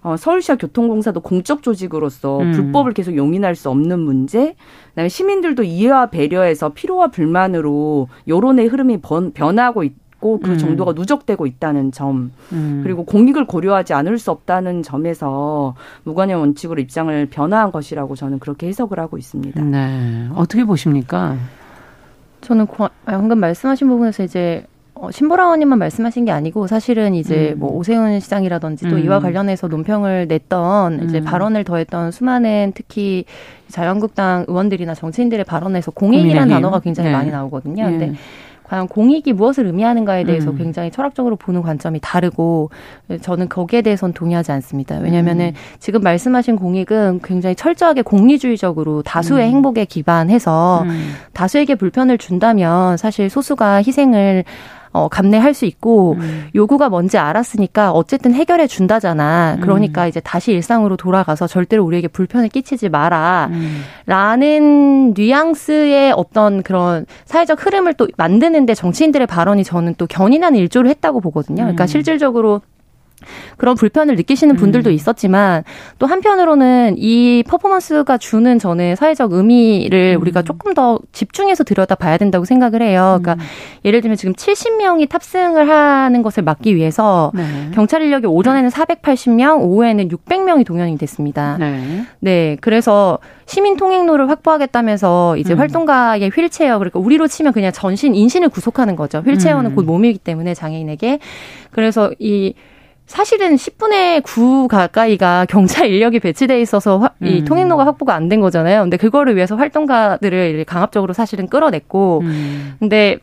어, 서울시와 교통공사도 공적 조직으로서 음. 불법을 계속 용인할 수 없는 문제, 그다음에 시민들도 이해와 배려해서 피로와 불만으로 여론의 흐름이 번, 변하고 있, 있고 그 음. 정도가 누적되고 있다는 점 음. 그리고 공익을 고려하지 않을 수 없다는 점에서 무관용 원칙으로 입장을 변화한 것이라고 저는 그렇게 해석을 하고 있습니다. 네. 어떻게 보십니까? 저는 방금 말씀하신 부분에서 이제 어, 신보라 의원님만 말씀하신 게 아니고 사실은 이제 음. 뭐 오세훈 시장이라든지 또 음. 이와 관련해서 논평을 냈던 이제 음. 발언을 더했던 수많은 특히 자유한국당 의원들이나 정치인들의 발언에서 공익이라는 단어가 굉장히 네. 많이 나오거든요. 네. 근데 과연 공익이 무엇을 의미하는가에 대해서 음. 굉장히 철학적으로 보는 관점이 다르고 저는 거기에 대해서는 동의하지 않습니다. 왜냐하면은 음. 지금 말씀하신 공익은 굉장히 철저하게 공리주의적으로 다수의 음. 행복에 기반해서 음. 다수에게 불편을 준다면 사실 소수가 희생을 어, 감내할 수 있고 음. 요구가 뭔지 알았으니까 어쨌든 해결해 준다잖아. 그러니까 음. 이제 다시 일상으로 돌아가서 절대로 우리에게 불편을 끼치지 마라. 음. 라는 뉘앙스의 어떤 그런 사회적 흐름을 또 만드는데 정치인들의 발언이 저는 또 견인하는 일조를 했다고 보거든요. 그러니까 음. 실질적으로 그런 불편을 느끼시는 분들도 음. 있었지만 또 한편으로는 이 퍼포먼스가 주는 저는 사회적 의미를 음. 우리가 조금 더 집중해서 들여다 봐야 된다고 생각을 해요. 그러니까 음. 예를 들면 지금 70명이 탑승을 하는 것을 막기 위해서 네. 경찰 인력이 오전에는 480명, 오후에는 600명이 동원이 됐습니다. 네. 네. 그래서 시민 통행로를 확보하겠다면서 이제 음. 활동가의 휠체어 그러니까 우리로 치면 그냥 전신 인신을 구속하는 거죠. 휠체어는 음. 곧 몸이기 때문에 장애인에게 그래서 이 사실은 10분의 9 가까이가 경찰 인력이 배치돼 있어서 화, 이 음. 통행로가 확보가 안 된 거잖아요. 근데 그거를 위해서 활동가들을 강압적으로 사실은 끌어냈고, 음. 근데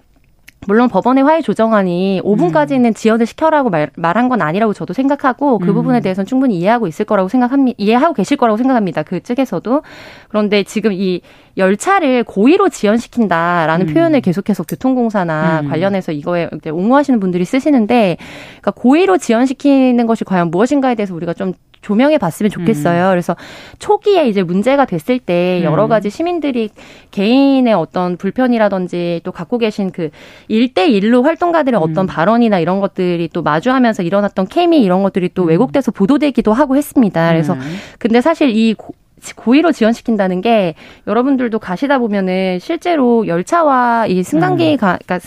물론 법원의 화해 조정안이 5분까지는 음. 지연을 시켜라고 말, 말한 건 아니라고 저도 생각하고 그 음. 부분에 대해서는 충분히 이해하고 있을 거라고 생각합니다. 이해하고 계실 거라고 생각합니다. 그 측에서도. 그런데 지금 이 열차를 고의로 지연시킨다라는 음. 표현을 계속해서 교통공사나 음. 관련해서 이거에 이제 옹호하시는 분들이 쓰시는데 그러니까 고의로 지연시키는 것이 과연 무엇인가에 대해서 우리가 좀 조명해 봤으면 좋겠어요. 음. 그래서 초기에 이제 문제가 됐을 때 여러 음. 가지 시민들이 개인의 어떤 불편이라든지 또 갖고 계신 그 1대1로 활동가들의 음. 어떤 발언이나 이런 것들이 또 마주하면서 일어났던 케미 이런 것들이 또 음. 왜곡돼서 보도되기도 하고 했습니다. 그래서 음. 근데 사실 이 고의로 지연시킨다는 게 여러분들도 가시다 보면은 실제로 열차와 이 승강기가 음. 그러니까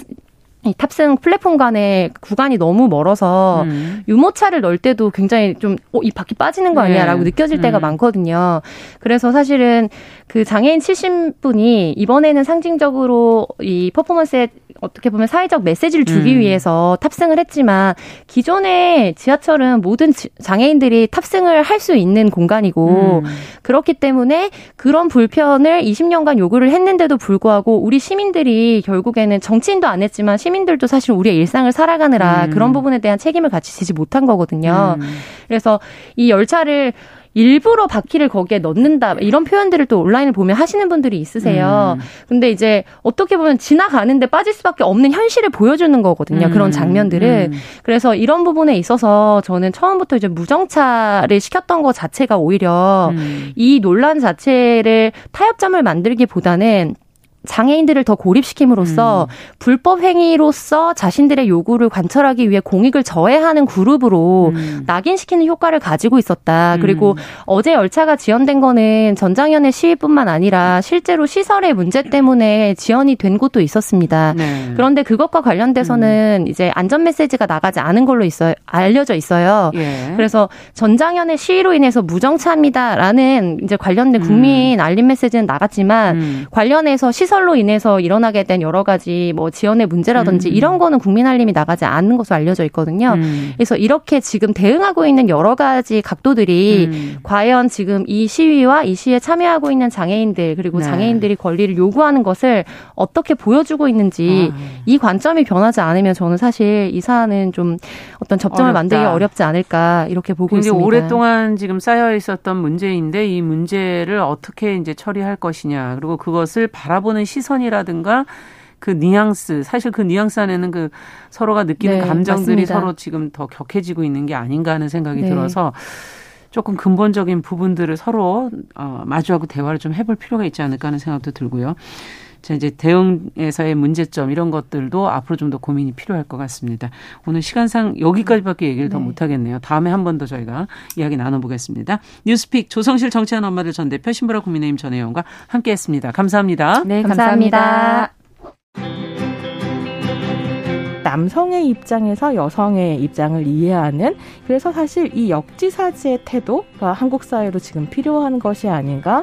이 탑승 플랫폼 간의 구간이 너무 멀어서 음. 유모차를 넣을 때도 굉장히 좀, 어, 이 바퀴 빠지는 거 아니야라고 네. 느껴질 때가 음. 많거든요. 그래서 사실은 그 장애인 70분이 이번에는 상징적으로 이 퍼포먼스에 어떻게 보면 사회적 메시지를 주기 음. 위해서 탑승을 했지만 기존의 지하철은 모든 장애인들이 탑승을 할 수 있는 공간이고 음. 그렇기 때문에 그런 불편을 20년간 요구를 했는데도 불구하고 우리 시민들이 결국에는 정치인도 안 했지만 시민들도 사실 우리의 일상을 살아가느라 음. 그런 부분에 대한 책임을 같이 지지 못한 거거든요. 음. 그래서 이 열차를 일부러 바퀴를 거기에 넣는다 이런 표현들을 또 온라인을 보면 하시는 분들이 있으세요. 음. 근데 이제 어떻게 보면 지나가는데 빠질 수밖에 없는 현실을 보여주는 거거든요. 음. 그런 장면들을. 음. 그래서 이런 부분에 있어서 저는 처음부터 이제 무정차를 시켰던 것 자체가 오히려 음. 이 논란 자체를 타협점을 만들기보다는 장애인들을 더 고립시킴으로써 음. 불법 행위로서 자신들의 요구를 관철하기 위해 공익을 저해하는 그룹으로 음. 낙인시키는 효과를 가지고 있었다. 음. 그리고 어제 열차가 지연된 거는 전장현의 시위뿐만 아니라 실제로 시설의 문제 때문에 지연이 된 곳도 있었습니다. 네. 그런데 그것과 관련돼서는 음. 이제 안전 메시지가 나가지 않은 걸로 있어요. 알려져 있어요. 예. 그래서 전장현의 시위로 인해서 무정차입니다라는 이제 관련된 음. 국민 알림 메시지는 나갔지만 음. 관련해서 시설 시설로 인해서 일어나게 된 여러 가지 뭐 지원의 문제라든지 음. 이런 거는 국민 알림이 나가지 않는 것으로 알려져 있거든요. 음. 그래서 이렇게 지금 대응하고 있는 여러 가지 각도들이 음. 과연 지금 이 시위와 이 시위에 참여하고 있는 장애인들 그리고 네. 장애인들이 권리를 요구하는 것을 어떻게 보여주고 있는지 아. 이 관점이 변하지 않으면 저는 사실 이 사안은 좀 어떤 접점을 어렵다. 만들기 어렵지 않을까 이렇게 보고 있습니다. 오랫동안 지금 쌓여 있었던 문제인데 이 문제를 어떻게 이제 처리할 것이냐 그리고 그것을 바라보는 보는 시선이라든가 그 뉘앙스 사실 그 뉘앙스 안에는 그 서로가 느끼는 네, 감정들이 맞습니다. 서로 지금 더 격해지고 있는 게 아닌가 하는 생각이 네. 들어서 조금 근본적인 부분들을 서로 어 마주하고 대화를 좀 해볼 필요가 있지 않을까 하는 생각도 들고요. 자, 이제 대응에서의 문제점 이런 것들도 앞으로 좀 더 고민이 필요할 것 같습니다. 오늘 시간상 여기까지밖에 얘기를 네. 더 못하겠네요. 다음에 한 번 더 저희가 이야기 나눠보겠습니다. 뉴스픽 조성실 정치한 엄마들 전 대표 신보라 국민의힘 전 의원과 함께했습니다. 감사합니다. 네, 감사합니다. 남성의 입장에서 여성의 입장을 이해하는 그래서 사실 이 역지사지의 태도가 한국 사회로 지금 필요한 것이 아닌가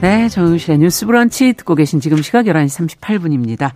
네, 정용실의 뉴스 브런치 듣고 계신 지금 시각 11시 38분입니다.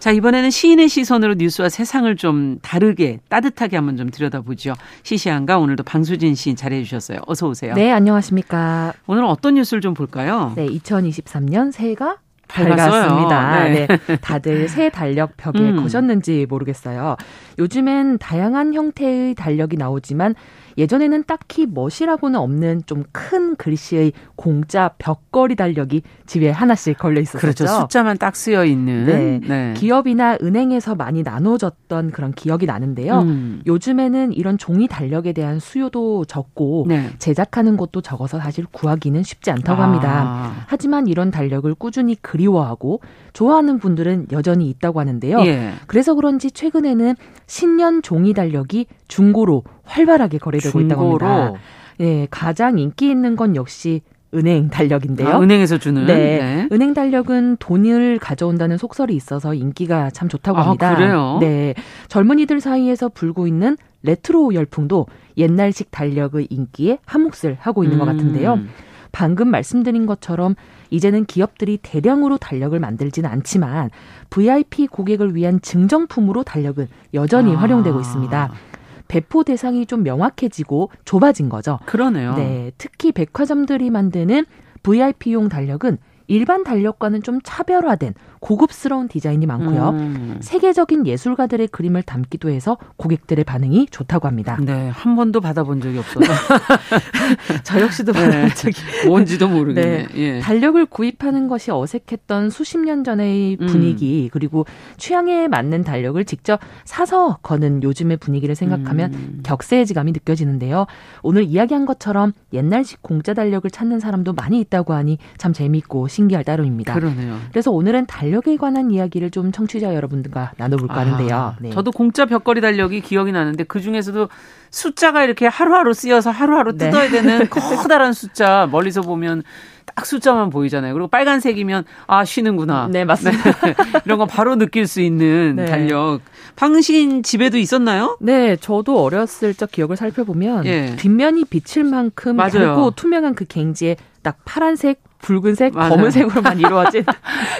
자, 이번에는 시인의 시선으로 뉴스와 세상을 좀 다르게 따뜻하게 한번 좀 들여다보죠. 시시한가 오늘도 방수진 시인 잘해 주셨어요. 어서 오세요. 네, 안녕하십니까. 오늘은 어떤 뉴스를 좀 볼까요? 네, 2023년 새해가 밝았습니다. 네. 네. 다들 새 달력 벽에 음. 거셨는지 모르겠어요. 요즘엔 다양한 형태의 달력이 나오지만 예전에는 딱히 멋이라고는 없는 좀 큰 글씨의 공짜 벽걸이 달력이 집에 하나씩 걸려 있었죠. 그렇죠. 숫자만 딱 쓰여 있는. 네. 네. 기업이나 은행에서 많이 나눠졌던 그런 기억이 나는데요. 음. 요즘에는 이런 종이 달력에 대한 수요도 적고 네. 제작하는 곳도 적어서 사실 구하기는 쉽지 않다고 합니다. 아. 하지만 이런 달력을 꾸준히 그리워하고 좋아하는 분들은 여전히 있다고 하는데요. 예. 그래서 그런지 최근에는 신년 종이 달력이 중고로 활발하게 거래되고. 있다고 합니다. 예, 가장 인기 있는 건 역시 은행 달력인데요. 아, 은행에서 주는. 네. 네. 은행 달력은 돈을 가져온다는 속설이 있어서 인기가 참 좋다고 아, 합니다. 아, 그래요? 네. 젊은이들 사이에서 불고 있는 레트로 열풍도 옛날식 달력의 인기에 한몫을 하고 있는 음. 것 같은데요. 방금 말씀드린 것처럼 이제는 기업들이 대량으로 달력을 만들지는 않지만 VIP 고객을 위한 증정품으로 달력은 여전히 아. 활용되고 있습니다. 배포 대상이 좀 명확해지고 좁아진 거죠. 그러네요. 네, 특히 백화점들이 만드는 VIP용 달력은 일반 달력과는 좀 차별화된 고급스러운 디자인이 많고요. 음. 세계적인 예술가들의 그림을 담기도 해서 고객들의 반응이 좋다고 합니다. 네, 한 번도 받아본 적이 없어서 (laughs) 저 역시도 네. 받아본 적이 뭔지도 모르겠네. 네. 예. 달력을 구입하는 것이 어색했던 수십 년 전의 음. 분위기 음. 그리고 취향에 맞는 달력을 직접 사서 거는 요즘의 분위기를 생각하면 음. 격세지감이 느껴지는데요. 오늘 이야기한 것처럼 옛날식 공짜 달력을 찾는 사람도 많이 있다고 하니 참 재미있고 신기할 따름입니다. 그러네요. 그래서 오늘은 달력 달력에 관한 이야기를 좀 청취자 여러분들과 나눠볼까 하는데요. 아, 네. 저도 공짜 벽걸이 달력이 기억이 나는데 그 중에서도 숫자가 이렇게 하루하루 쓰여서 하루하루 네. 뜯어야 네. 되는 (laughs) 커다란 숫자 멀리서 보면 딱 숫자만 보이잖아요. 그리고 빨간색이면 아 쉬는구나. 네 맞습니다. 네. (laughs) 이런 거 바로 느낄 수 있는 네. 달력. 방신 집에도 있었나요? 네, 저도 어렸을 적 기억을 살펴보면 예. 뒷면이 비칠 만큼 맞아요. 얇고 투명한 그 갱지에 딱 파란색 붉은색, 맞아요. 검은색으로만 (laughs) 이루어진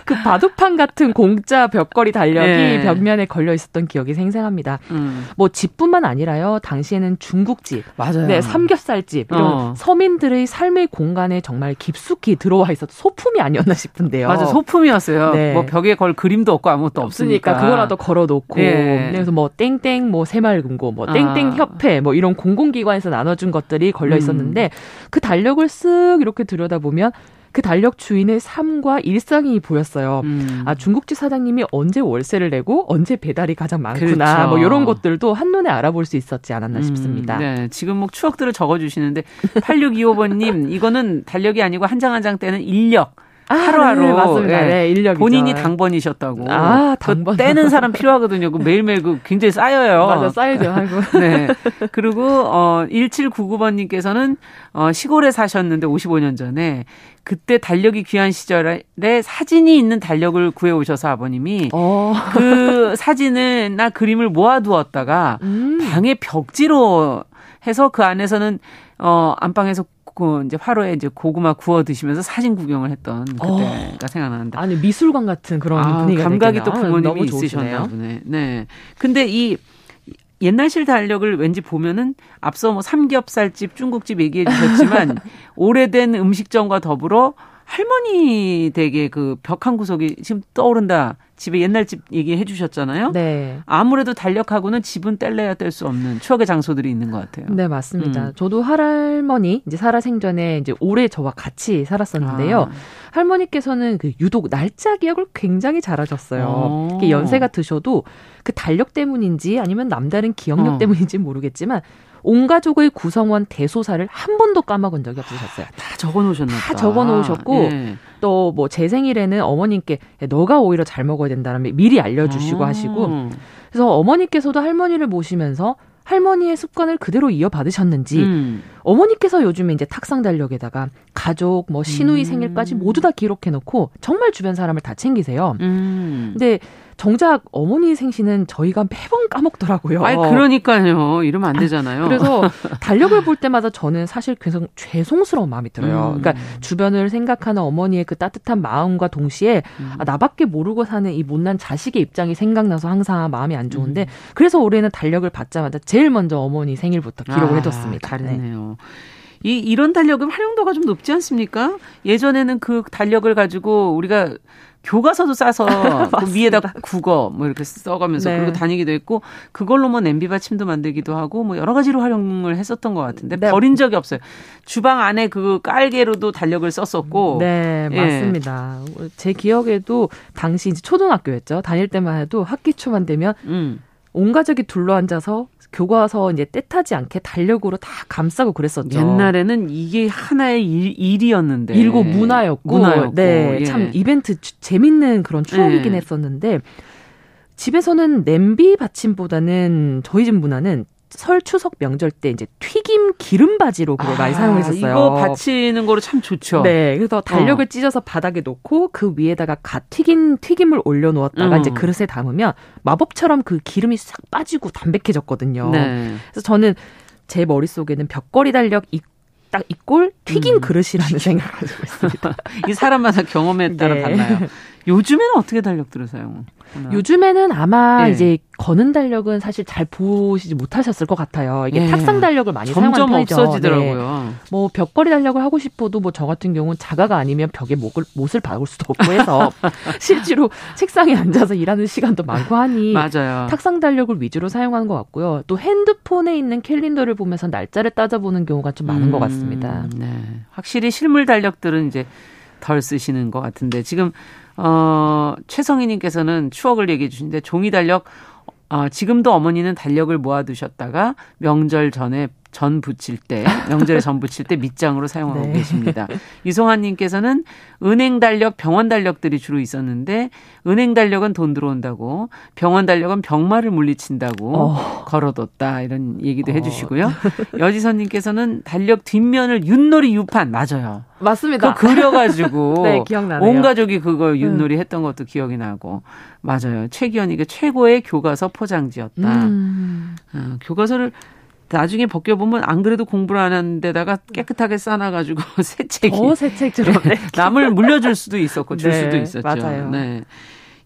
그 바둑판 같은 공짜 벽걸이 달력이 네. 벽면에 걸려 있었던 기억이 생생합니다. 음. 뭐 집뿐만 아니라요. 당시에는 중국집, 맞아요. 네, 삼겹살집 이런 어. 서민들의 삶의 공간에 정말 깊숙이 들어와 있었던 소품이 아니었나 싶은데요. 맞아, 소품이었어요. 네. 뭐 벽에 걸 그림도 없고 아무것도 없으니까, 없으니까 그거라도 걸어놓고 네. 그래서 뭐 땡땡 뭐 새마을금고, 뭐 땡땡 아. 협회 뭐 이런 공공기관에서 나눠준 것들이 걸려 음. 있었는데 음. 그 달력을 쓱 이렇게 들여다보면 그 달력 주인의 삶과 일상이 보였어요. 음. 아 중국집 사장님이 언제 월세를 내고 언제 배달이 가장 많구나 그렇죠. 뭐 이런 것들도 한눈에 알아볼 수 있었지 않았나 음. 싶습니다. 네, 지금 뭐 추억들을 적어주시는데 8625번님 이거는 달력이 아니고 한 장 한장 때는 인력. 아, 하루하루 네, 맞습니다. 네, 인력 본인이 당번이셨다고. 아, 당번. 떼는 사람 필요하거든요. 그 매일매일 그 굉장히 쌓여요. 맞아, 쌓이죠. 아이고. (laughs) 네. 그리고 어 1799번 님께서는 어 시골에 사셨는데 55년 전에 그때 달력이 귀한 시절에 사진이 있는 달력을 구해 오셔서 아버님이 어. 그 사진을 나 그림을 모아두었다가 음. 방에 벽지로 해서 그 안에서는 어 안방에서 그 이제 화로에 이제 고구마 구워 드시면서 사진 구경을 했던 그때가 어. 생각나는데. 아니 미술관 같은 그런 아, 분위기가 감각이 되겠네요. 또 부모님이 있으셨나 보네. 네. 근데 이 옛날실 달력을 왠지 보면은 앞서 뭐 삼겹살집, 중국집 얘기해 주셨지만 (laughs) 오래된 음식점과 더불어 할머니 댁의 그벽 한 구석이 지금 떠오른다. 집에 옛날 집 얘기해 주셨잖아요. 네. 아무래도 달력하고는 집은 뗄래야 뗄 수 없는 추억의 장소들이 있는 것 같아요. 네, 맞습니다. 음. 저도 할머니 이제 살아 생전에 이제 오래 저와 같이 살았었는데요. 아. 할머니께서는 그 유독 날짜 기억을 굉장히 잘하셨어요. 어. 연세가 드셔도 그 달력 때문인지 아니면 남다른 기억력 어. 때문인지 모르겠지만 온 가족의 구성원 대소사를 한 번도 까먹은 적이 없으셨어요. 다 적어 놓으셨나 다 적어 놓으셨고 예. 또뭐 제 생일에는 어머님께 너가 오히려 잘 먹어야 된다는 미리 알려 주시고 아. 하시고 그래서 어머니께서도 할머니를 모시면서 할머니의 습관을 그대로 이어받으셨는지 음. 어머니께서 요즘에 이제 탁상 달력에다가 가족 뭐 시누이 음. 생일까지 모두 다 기록해 놓고 정말 주변 사람을 다 챙기세요. 음. 근데 정작 어머니 생신은 저희가 매번 까먹더라고요. 아 그러니까요. 이러면 안 되잖아요. 그래서 (laughs) 달력을 볼 때마다 저는 사실 계속 죄송스러운 마음이 들어요. 음. 그러니까 주변을 생각하는 어머니의 그 따뜻한 마음과 동시에 음. 아, 나밖에 모르고 사는 이 못난 자식의 입장이 생각나서 항상 마음이 안 좋은데 음. 그래서 올해는 달력을 받자마자 제일 먼저 어머니 생일부터 기록을 아, 해뒀습니다. 다르네요. 네. 이 이런 달력은 활용도가 좀 높지 않습니까? 예전에는 그 달력을 가지고 우리가 교과서도 싸서 (laughs) 그 위에다 국어 뭐 이렇게 써가면서 네. 그리고 다니기도 했고 그걸로 뭐 냄비 받침도 만들기도 하고 뭐 여러 가지로 활용을 했었던 것 같은데 네. 버린 적이 없어요. 주방 안에 그 깔개로도 달력을 썼었고. 네 예. 맞습니다. 제 기억에도 당시 이제 초등학교였죠. 다닐 때만 해도 학기 초만 되면 음. 온 가족이 둘러앉아서 교과서 이제 때타지 않게 달력으로 다 감싸고 그랬었죠. 옛날에는 이게 하나의 일, 이었는데 일고 문화였고, 문화였고 네, 예. 참 이벤트 재밌는 그런 추억이긴 예. 했었는데 집에서는 냄비 받침보다는 저희 집 문화는 설 추석 명절 때 이제 튀김 기름 바지로 그걸 아, 많이 사용했었어요. 이거 받치는 거로 참 좋죠. 네, 그래서 달력을 어. 찢어서 바닥에 놓고 그 위에다가 갓 튀긴 튀김을 올려 놓았다가 음. 이제 그릇에 담으면 마법처럼 그 기름이 싹 빠지고 담백해졌거든요. 네. 그래서 저는 제 머릿속에는 벽걸이 달력 딱이꼴 튀긴 음. 그릇이라는 생각을 가지고 있습니다. (laughs) 이 사람마다 경험에 따라 네. 달라요. 요즘에는 어떻게 달력들을 사용? 요즘에는 아마 네. 이제 거는 달력은 사실 잘 보시지 못하셨을 것 같아요. 이게 네. 탁상 달력을 많이 사용하는 편이죠. 없어지더라고요. 네. 뭐 벽걸이 달력을 하고 싶어도 뭐 저 같은 경우는 자가가 아니면 벽에 목을 못을 박을 수도 없고 해서 (laughs) 실제로 책상에 앉아서 일하는 시간도 많고 하니 맞아요. 탁상 달력을 위주로 사용하는 것 같고요. 또 핸드폰에 있는 캘린더를 보면서 날짜를 따져보는 경우가 좀 많은 음, 것 같습니다. 네. 확실히 실물 달력들은 이제 덜 쓰시는 것 같은데 지금 어, 최성희님께서는 추억을 얘기해 주시는데 종이 달력 어, 지금도 어머니는 달력을 모아두셨다가 명절 전에 전 붙일 때 명절에 전 붙일 때 밑장으로 사용하고 (laughs) 네. 계십니다. 이송환님께서는 은행 달력, 병원 달력들이 주로 있었는데 은행 달력은 돈 들어온다고 병원 달력은 병마를 물리친다고 어. 걸어뒀다 이런 얘기도 어. 해주시고요. 여지선님께서는 달력 뒷면을 윷놀이 유판 맞아요. 맞습니다. 그 그려가지고 (laughs) 네, 기억나네요. 온 가족이 그거 윷놀이 음. 했던 것도 기억이 나고 맞아요. 최기현이가 최고의 교과서 포장지였다. 음. 어, 교과서를 나중에 벗겨보면 안 그래도 공부를 안 하는데다가 깨끗하게 싸놔가지고 (laughs) 새 책이. 어, 새 책처럼. 네. 남을 물려줄 수도 있었고 줄 네, 수도 있었죠. 맞아요. 네.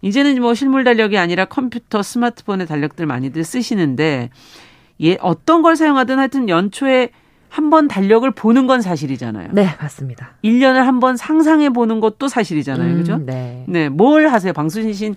이제는 뭐 실물 달력이 아니라 컴퓨터, 스마트폰의 달력들 많이들 쓰시는데 예, 어떤 걸 사용하든 하여튼 연초에 한 번 달력을 보는 건 사실이잖아요. 네, 맞습니다. 1년을 한 번 상상해 보는 것도 사실이잖아요. 음, 그죠? 네. 네, 뭘 하세요? 방수진 씨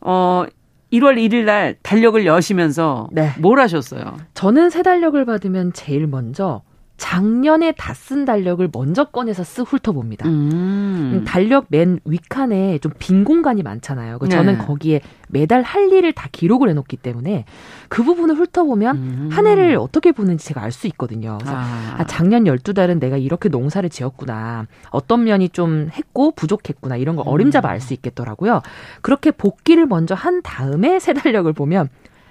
어, 1월 1일 날 달력을 여시면서 네. 뭘 하셨어요? 저는 새 달력을 받으면 제일 먼저 작년에 다 쓴 달력을 먼저 꺼내서 쓱 훑어봅니다. 음. 음. 달력 맨 윗칸에 좀 빈 공간이 많잖아요. 그 저는 네. 거기에 매달 할 일을 다 기록을 해놓기 때문에 그 부분을 훑어보면 음. 한 해를 어떻게 보는지 제가 알 수 있거든요. 그래서 아. 아, 작년 12달은 내가 이렇게 농사를 지었구나. 어떤 면이 좀 했고 부족했구나. 이런 걸 어림잡아 알 수 있겠더라고요. 그렇게 복귀를 먼저 한 다음에 새 달력을 보면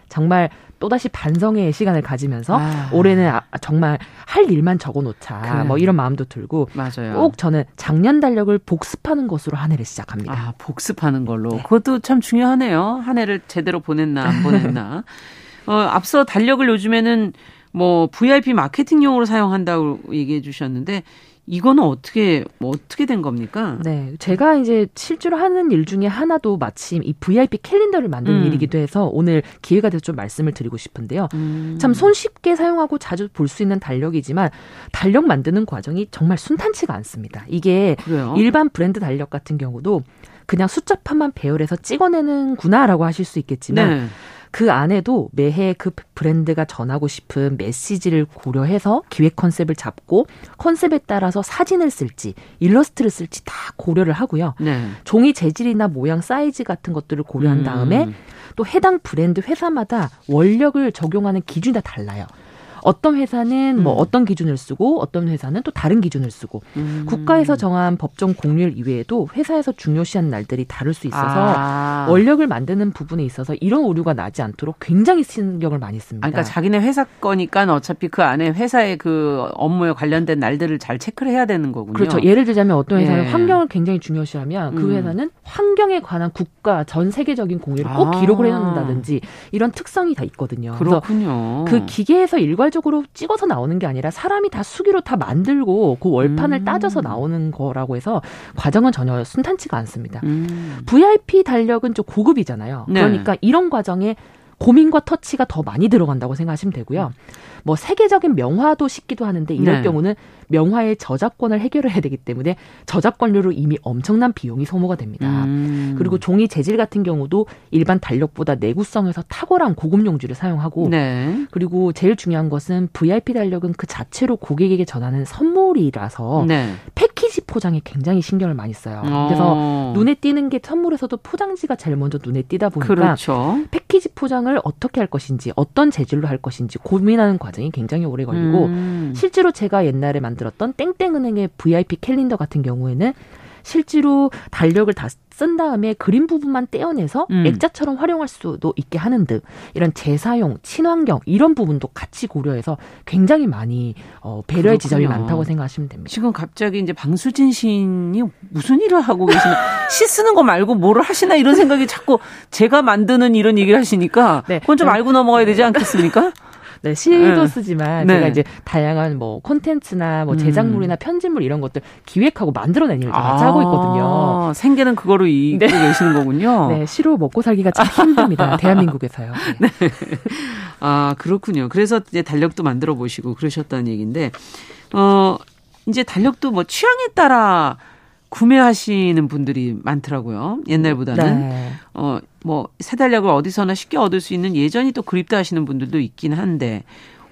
정말 또다시 반성의 시간을 가지면서 아. 올해는 아, 정말 할 일만 적어놓자 그래. 뭐 이런 마음도 들고 맞아요. 꼭 저는 작년 달력을 복습하는 것으로 한 해를 시작합니다. 아 복습하는 걸로 네. 그것도 참 중요하네요. 한 해를 제대로 보냈나 안 보냈나. (laughs) 어, 앞서 달력을 요즘에는 뭐 VIP 마케팅용으로 사용한다고 얘기해 주셨는데 이거는 어떻게 뭐 어떻게 된 겁니까? 네, 제가 이제 실제로 하는 일 중에 하나도 마침 이 VIP 캘린더를 만드는 음. 일이기도 해서 오늘 기회가 돼서 좀 말씀을 드리고 싶은데요. 음. 참 손쉽게 사용하고 자주 볼 수 있는 달력이지만 달력 만드는 과정이 정말 순탄치가 않습니다. 이게 그래요? 일반 브랜드 달력 같은 경우도 그냥 숫자판만 배열해서 찍어내는구나라고 하실 수 있겠지만. 네. 그 안에도 매해 그 브랜드가 전하고 싶은 메시지를 고려해서 기획 컨셉을 잡고 컨셉에 따라서 사진을 쓸지 일러스트를 쓸지 다 고려를 하고요. 네. 종이 재질이나 모양 사이즈 같은 것들을 고려한 음. 다음에 음. 또 해당 브랜드 회사마다 원력을 적용하는 기준이 다 달라요. 어떤 회사는 뭐 음. 어떤 기준을 쓰고 어떤 회사는 또 다른 기준을 쓰고 음. 국가에서 정한 법정 공휴일 이외에도 회사에서 중요시한 날들이 다를 수 있어서 아. 원력을 만드는 부분에 있어서 이런 오류가 나지 않도록 굉장히 신경을 많이 씁니다. 아, 그러니까 자기네 회사 거니까 어차피 그 안에 회사의 그 업무에 관련된 날들을 잘 체크를 해야 되는 거군요. 그렇죠. 예를 들자면 어떤 회사는 예. 환경을 굉장히 중요시하면 그 음. 회사는 환경에 관한 국가 전 세계적인 공휴일을 꼭 아. 기록을 해놓는다든지 이런 특성이 다 있거든요. 그렇군요. 그 기계에서 일괄적으로 일괄적으로 찍어서 나오는 게 아니라 사람이 다 수기로 다 만들고 그 월판을 음. 따져서 나오는 거라고 해서 과정은 전혀 순탄치가 않습니다. 음. VIP 달력은 좀 고급이잖아요. 네. 그러니까 이런 과정에 고민과 터치가 더 많이 들어간다고 생각하시면 되고요. 뭐 세계적인 명화도 싣기도 하는데 이럴 네. 경우는 명화의 저작권을 해결해야 되기 때문에 저작권료로 이미 엄청난 비용이 소모가 됩니다. 음. 그리고 종이 재질 같은 경우도 일반 달력보다 내구성에서 탁월한 고급 용지를 사용하고 네. 그리고 제일 중요한 것은 VIP 달력은 그 자체로 고객에게 전하는 선물이라서 네. 패키지 포장에 굉장히 신경을 많이 써요. 그래서 어. 눈에 띄는 게 선물에서도 포장지가 제일 먼저 눈에 띄다 보니까 그렇죠. 패키지 포장 을 어떻게 할 것인지 어떤 재질로 할 것인지 고민하는 과정이 굉장히 오래 걸리고 음. 실제로 제가 옛날에 만들었던 땡땡은행의 VIP 캘린더 같은 경우에는 실제로 달력을 다 쓴 다음에 그림 부분만 떼어내서 음. 액자처럼 활용할 수도 있게 하는 등 이런 재사용, 친환경 이런 부분도 같이 고려해서 굉장히 많이 어, 배려의 그렇군요. 지점이 많다고 생각하시면 됩니다. 지금 갑자기 이제 방수진 시인이 무슨 일을 하고 계시나 (laughs) 시 쓰는 거 말고 뭐를 하시나 이런 생각이 자꾸 제가 만드는 이런 얘기를 하시니까 네. 그건 좀 알고 넘어가야 되지 않겠습니까? 네, 시도 네. 쓰지만 네. 제가 이제 다양한 뭐 콘텐츠나 뭐 음. 제작물이나 편집물 이런 것들 기획하고 만들어낸 일을 같이 아, 하고 있거든요. 생계는 그거로 이끌고 네. 계시는 거군요. (laughs) 네, 시로 먹고 살기가 참 힘듭니다. (laughs) 대한민국에서요. 네. 네. 아, 그렇군요. 그래서 이제 달력도 만들어 보시고 그러셨다는 얘기인데 어 이제 달력도 뭐 취향에 따라 구매하시는 분들이 많더라고요. 옛날보다는. 네. 어, 뭐, 새 달력을 어디서나 쉽게 얻을 수 있는 예전이 또 그립다 하시는 분들도 있긴 한데,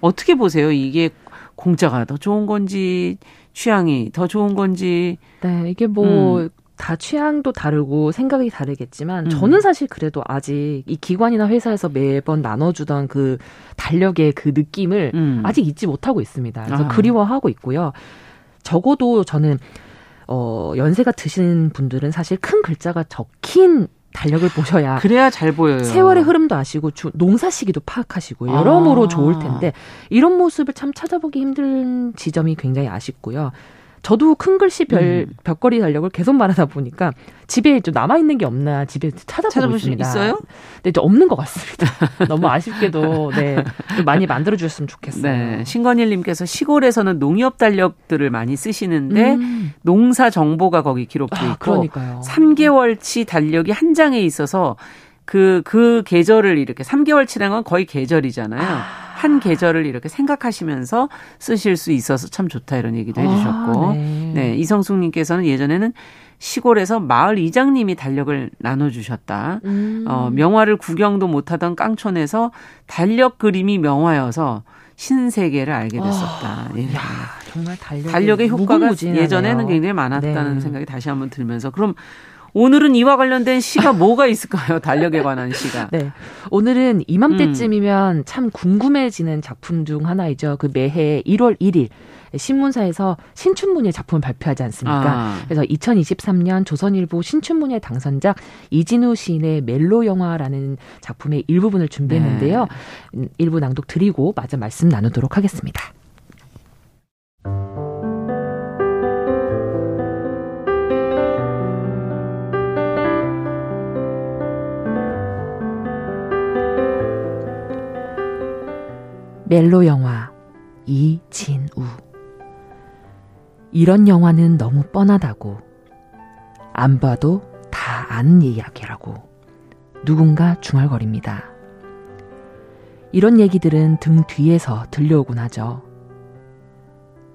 어떻게 보세요? 이게 공짜가 더 좋은 건지, 취향이 더 좋은 건지. 네, 이게 뭐, 음. 다 취향도 다르고 생각이 다르겠지만 음. 저는 사실 그래도 아직 이 기관이나 회사에서 매번 나눠주던 그 달력의 그 느낌을 음. 아직 잊지 못하고 있습니다. 그래서 아. 그리워하고 있고요. 적어도 저는 어 연세가 드신 분들은 사실 큰 글자가 적힌 달력을 보셔야 그래야 잘 보여요. 세월의 흐름도 아시고 주, 농사 시기도 파악하시고 여러모로 아. 좋을 텐데 이런 모습을 참 찾아보기 힘든 지점이 굉장히 아쉽고요. 저도 큰 글씨 별 음. 벽걸이 달력을 계속 말하다 보니까 집에 좀 남아 있는 게 없나 집에 찾아보고 있습니다. 있어요? 네, 없는 것 같습니다. (laughs) 너무 아쉽게도 네, 좀 많이 만들어 주셨으면 좋겠어요. 네, 신건일님께서 시골에서는 농협 달력들을 많이 쓰시는데 음. 농사 정보가 거기 기록돼 아, 있고 그러니까요. 3개월치 달력이 한 장에 있어서 그, 그 계절을 이렇게 3개월치라는 건 거의 계절이잖아요. 아. 한 계절을 이렇게 생각하시면서 쓰실 수 있어서 참 좋다 이런 얘기도 해주셨고, 아, 네. 네 이성숙님께서는 예전에는 시골에서 마을 이장님이 달력을 나눠주셨다. 음. 어, 명화를 구경도 못하던 깡촌에서 달력 그림이 명화여서 신세계를 알게 됐었다. 아, 예. 야, 정말 달력의, 달력의 효과가 무궁무진하네요. 예전에는 굉장히 많았다는 네. 생각이 다시 한번 들면서 그럼 오늘은 이와 관련된 시가 뭐가 있을까요? 달력에 관한 시가. 네. 오늘은 이맘때쯤이면 음. 참 궁금해지는 작품 중 하나이죠. 그 매해 1월 1일 신문사에서 신춘문예 작품을 발표하지 않습니까? 아. 그래서 2023년 조선일보 신춘문예 당선작 이진우 시인의 멜로 영화라는 작품의 일부분을 준비했는데요. 네. 음, 일부 낭독 드리고 마저 말씀 나누도록 하겠습니다. 멜로 영화 이진우 이런 영화는 너무 뻔하다고 안 봐도 다 아는 이야기라고 누군가 중얼거립니다. 이런 얘기들은 등 뒤에서 들려오곤 하죠.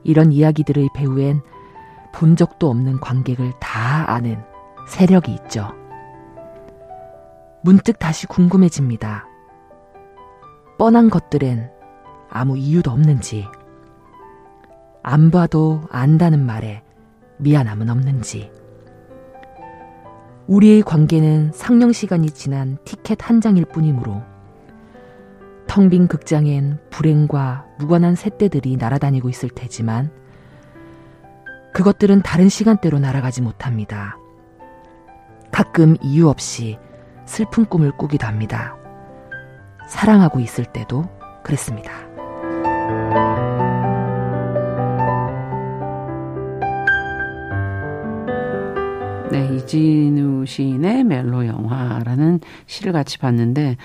이런 이야기들의 배후엔 본 적도 없는 관객을 다 아는 세력이 있죠. 문득 다시 궁금해집니다. 뻔한 것들엔 아무 이유도 없는지, 안 봐도 안다는 말에 미안함은 없는지, 우리의 관계는 상영 시간이 지난 티켓 한 장일 뿐이므로 텅 빈 극장엔 불행과 무관한 새떼들이 날아다니고 있을 테지만 그것들은 다른 시간대로 날아가지 못합니다. 가끔 이유 없이 슬픈 꿈을 꾸기도 합니다. 사랑하고 있을 때도 그랬습니다. 네, 이진우 시인의 멜로 영화라는 시를 같이 봤는데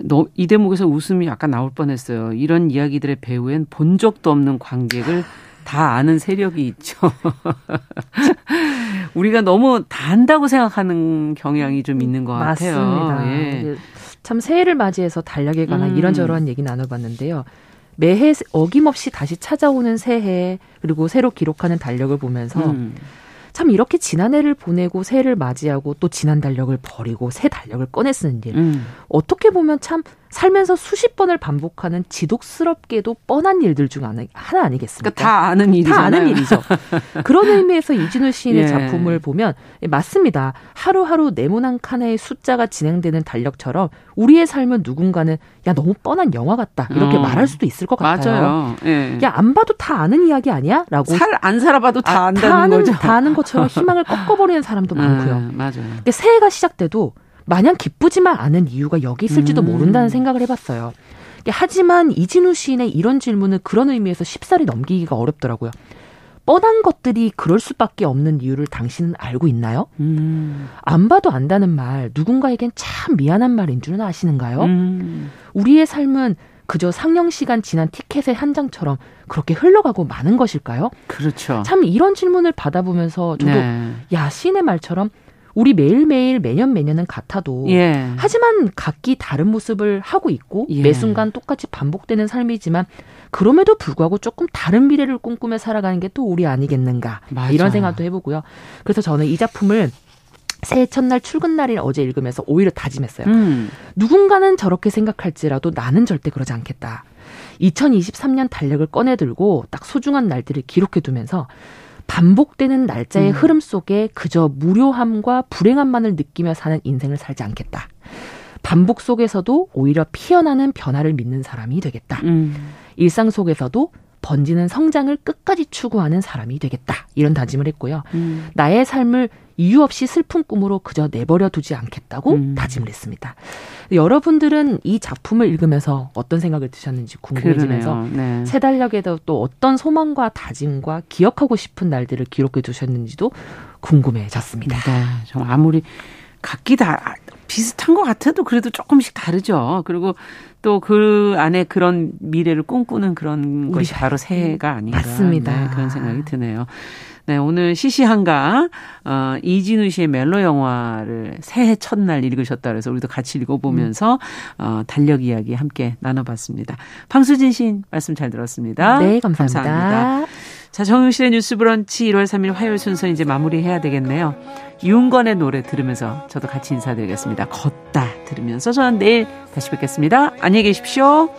너, 이 대목에서 웃음이 약간 나올 뻔했어요. 이런 이야기들의 배후엔 본 적도 없는 관객을 다 아는 세력이 있죠. (laughs) 우리가 너무 다 안다고 생각하는 경향이 좀 있는 것 같아요. 맞습니다. 예. 참 새해를 맞이해서 달력에 관한 음. 이런저런 얘기 나눠봤는데요. 매해 어김없이 다시 찾아오는 새해 그리고 새로 기록하는 달력을 보면서 음. 참 이렇게 지난해를 보내고 새해를 맞이하고 또 지난 달력을 버리고 새 달력을 꺼내 쓰는 일. 음. 어떻게 보면 참 살면서 수십 번을 반복하는 지독스럽게도 뻔한 일들 중 하나, 아니겠습니까? 그러니까 다 아는 일이잖아요. 다 아는 일이죠. (laughs) 그런 의미에서 이진우 시인의 예. 작품을 보면 예, 맞습니다. 하루하루 네모난 한 칸의 숫자가 진행되는 달력처럼 우리의 삶은 누군가는 야 너무 뻔한 영화 같다 이렇게 어. 말할 수도 있을 것 같아요. 맞아요. 예. 야안 봐도 다 아는 이야기 아니야?라고 살 안 살아봐도 다 아, 안다는 다 아는, 거죠. 다 아는 것 처럼 희망을 꺾어버리는 사람도 많고요. 음, 맞아요. 그러니까 새해가 시작돼도 마냥 기쁘지만 않은 이유가 여기 있을지도 음. 모른다는 생각을 해봤어요. 하지만 이진우 시인의 이런 질문은 그런 의미에서 쉽사리 넘기기가 어렵더라고요. 뻔한 것들이 그럴 수밖에 없는 이유를 당신은 알고 있나요? 음. 안 봐도 안다는 말 누군가에겐 참 미안한 말인 줄은 아시는가요? 음. 우리의 삶은 그저 상영 시간 지난 티켓의 한 장처럼 그렇게 흘러가고 마는 것일까요? 그렇죠. 참 이런 질문을 받아보면서 저도 네. 야 시인의 말처럼 우리 매일매일 매년 매년은 같아도 예. 하지만 각기 다른 모습을 하고 있고 예. 매 순간 똑같이 반복되는 삶이지만 그럼에도 불구하고 조금 다른 미래를 꿈꾸며 살아가는 게 또 우리 아니겠는가 맞아. 이런 생각도 해보고요. 그래서 저는 이 작품을 새해 첫날 출근 날인 어제 읽으면서 오히려 다짐했어요. 음. 누군가는 저렇게 생각할지라도 나는 절대 그러지 않겠다. 2023년 달력을 꺼내들고 딱 소중한 날들을 기록해두면서 반복되는 날짜의 음. 흐름 속에 그저 무료함과 불행함만을 느끼며 사는 인생을 살지 않겠다. 반복 속에서도 오히려 피어나는 변화를 믿는 사람이 되겠다. 음. 일상 속에서도 번지는 성장을 끝까지 추구하는 사람이 되겠다. 이런 다짐을 했고요. 음. 나의 삶을 이유 없이 슬픈 꿈으로 그저 내버려 두지 않겠다고 음. 다짐을 했습니다. 여러분들은 이 작품을 읽으면서 어떤 생각을 드셨는지 궁금해지면서 네. 새 달력에도 또 어떤 소망과 다짐과 기억하고 싶은 날들을 기록해 두셨는지도 궁금해졌습니다. 네, 정말 아무리 각기 다 비슷한 것 같아도 그래도 조금씩 다르죠. 그리고 또 그 안에 그런 미래를 꿈꾸는 그런 것이 바로 새해가 아닌가. 맞습니다. 네, 그런 생각이 드네요. 네, 오늘 시시한가, 어, 이진우 씨의 멜로 영화를 새해 첫날 읽으셨다 그래서 우리도 같이 읽어보면서, 어, 달력 이야기 함께 나눠봤습니다. 방수진 씨 말씀 잘 들었습니다. 네, 감사합니다. 감사합니다. 자, 정용실의 뉴스 브런치 1월 3일 화요일 순서 이제 마무리해야 되겠네요. 윤건의 노래 들으면서 저도 같이 인사드리겠습니다. 걷다 들으면서 저는 내일 다시 뵙겠습니다. 안녕히 계십시오.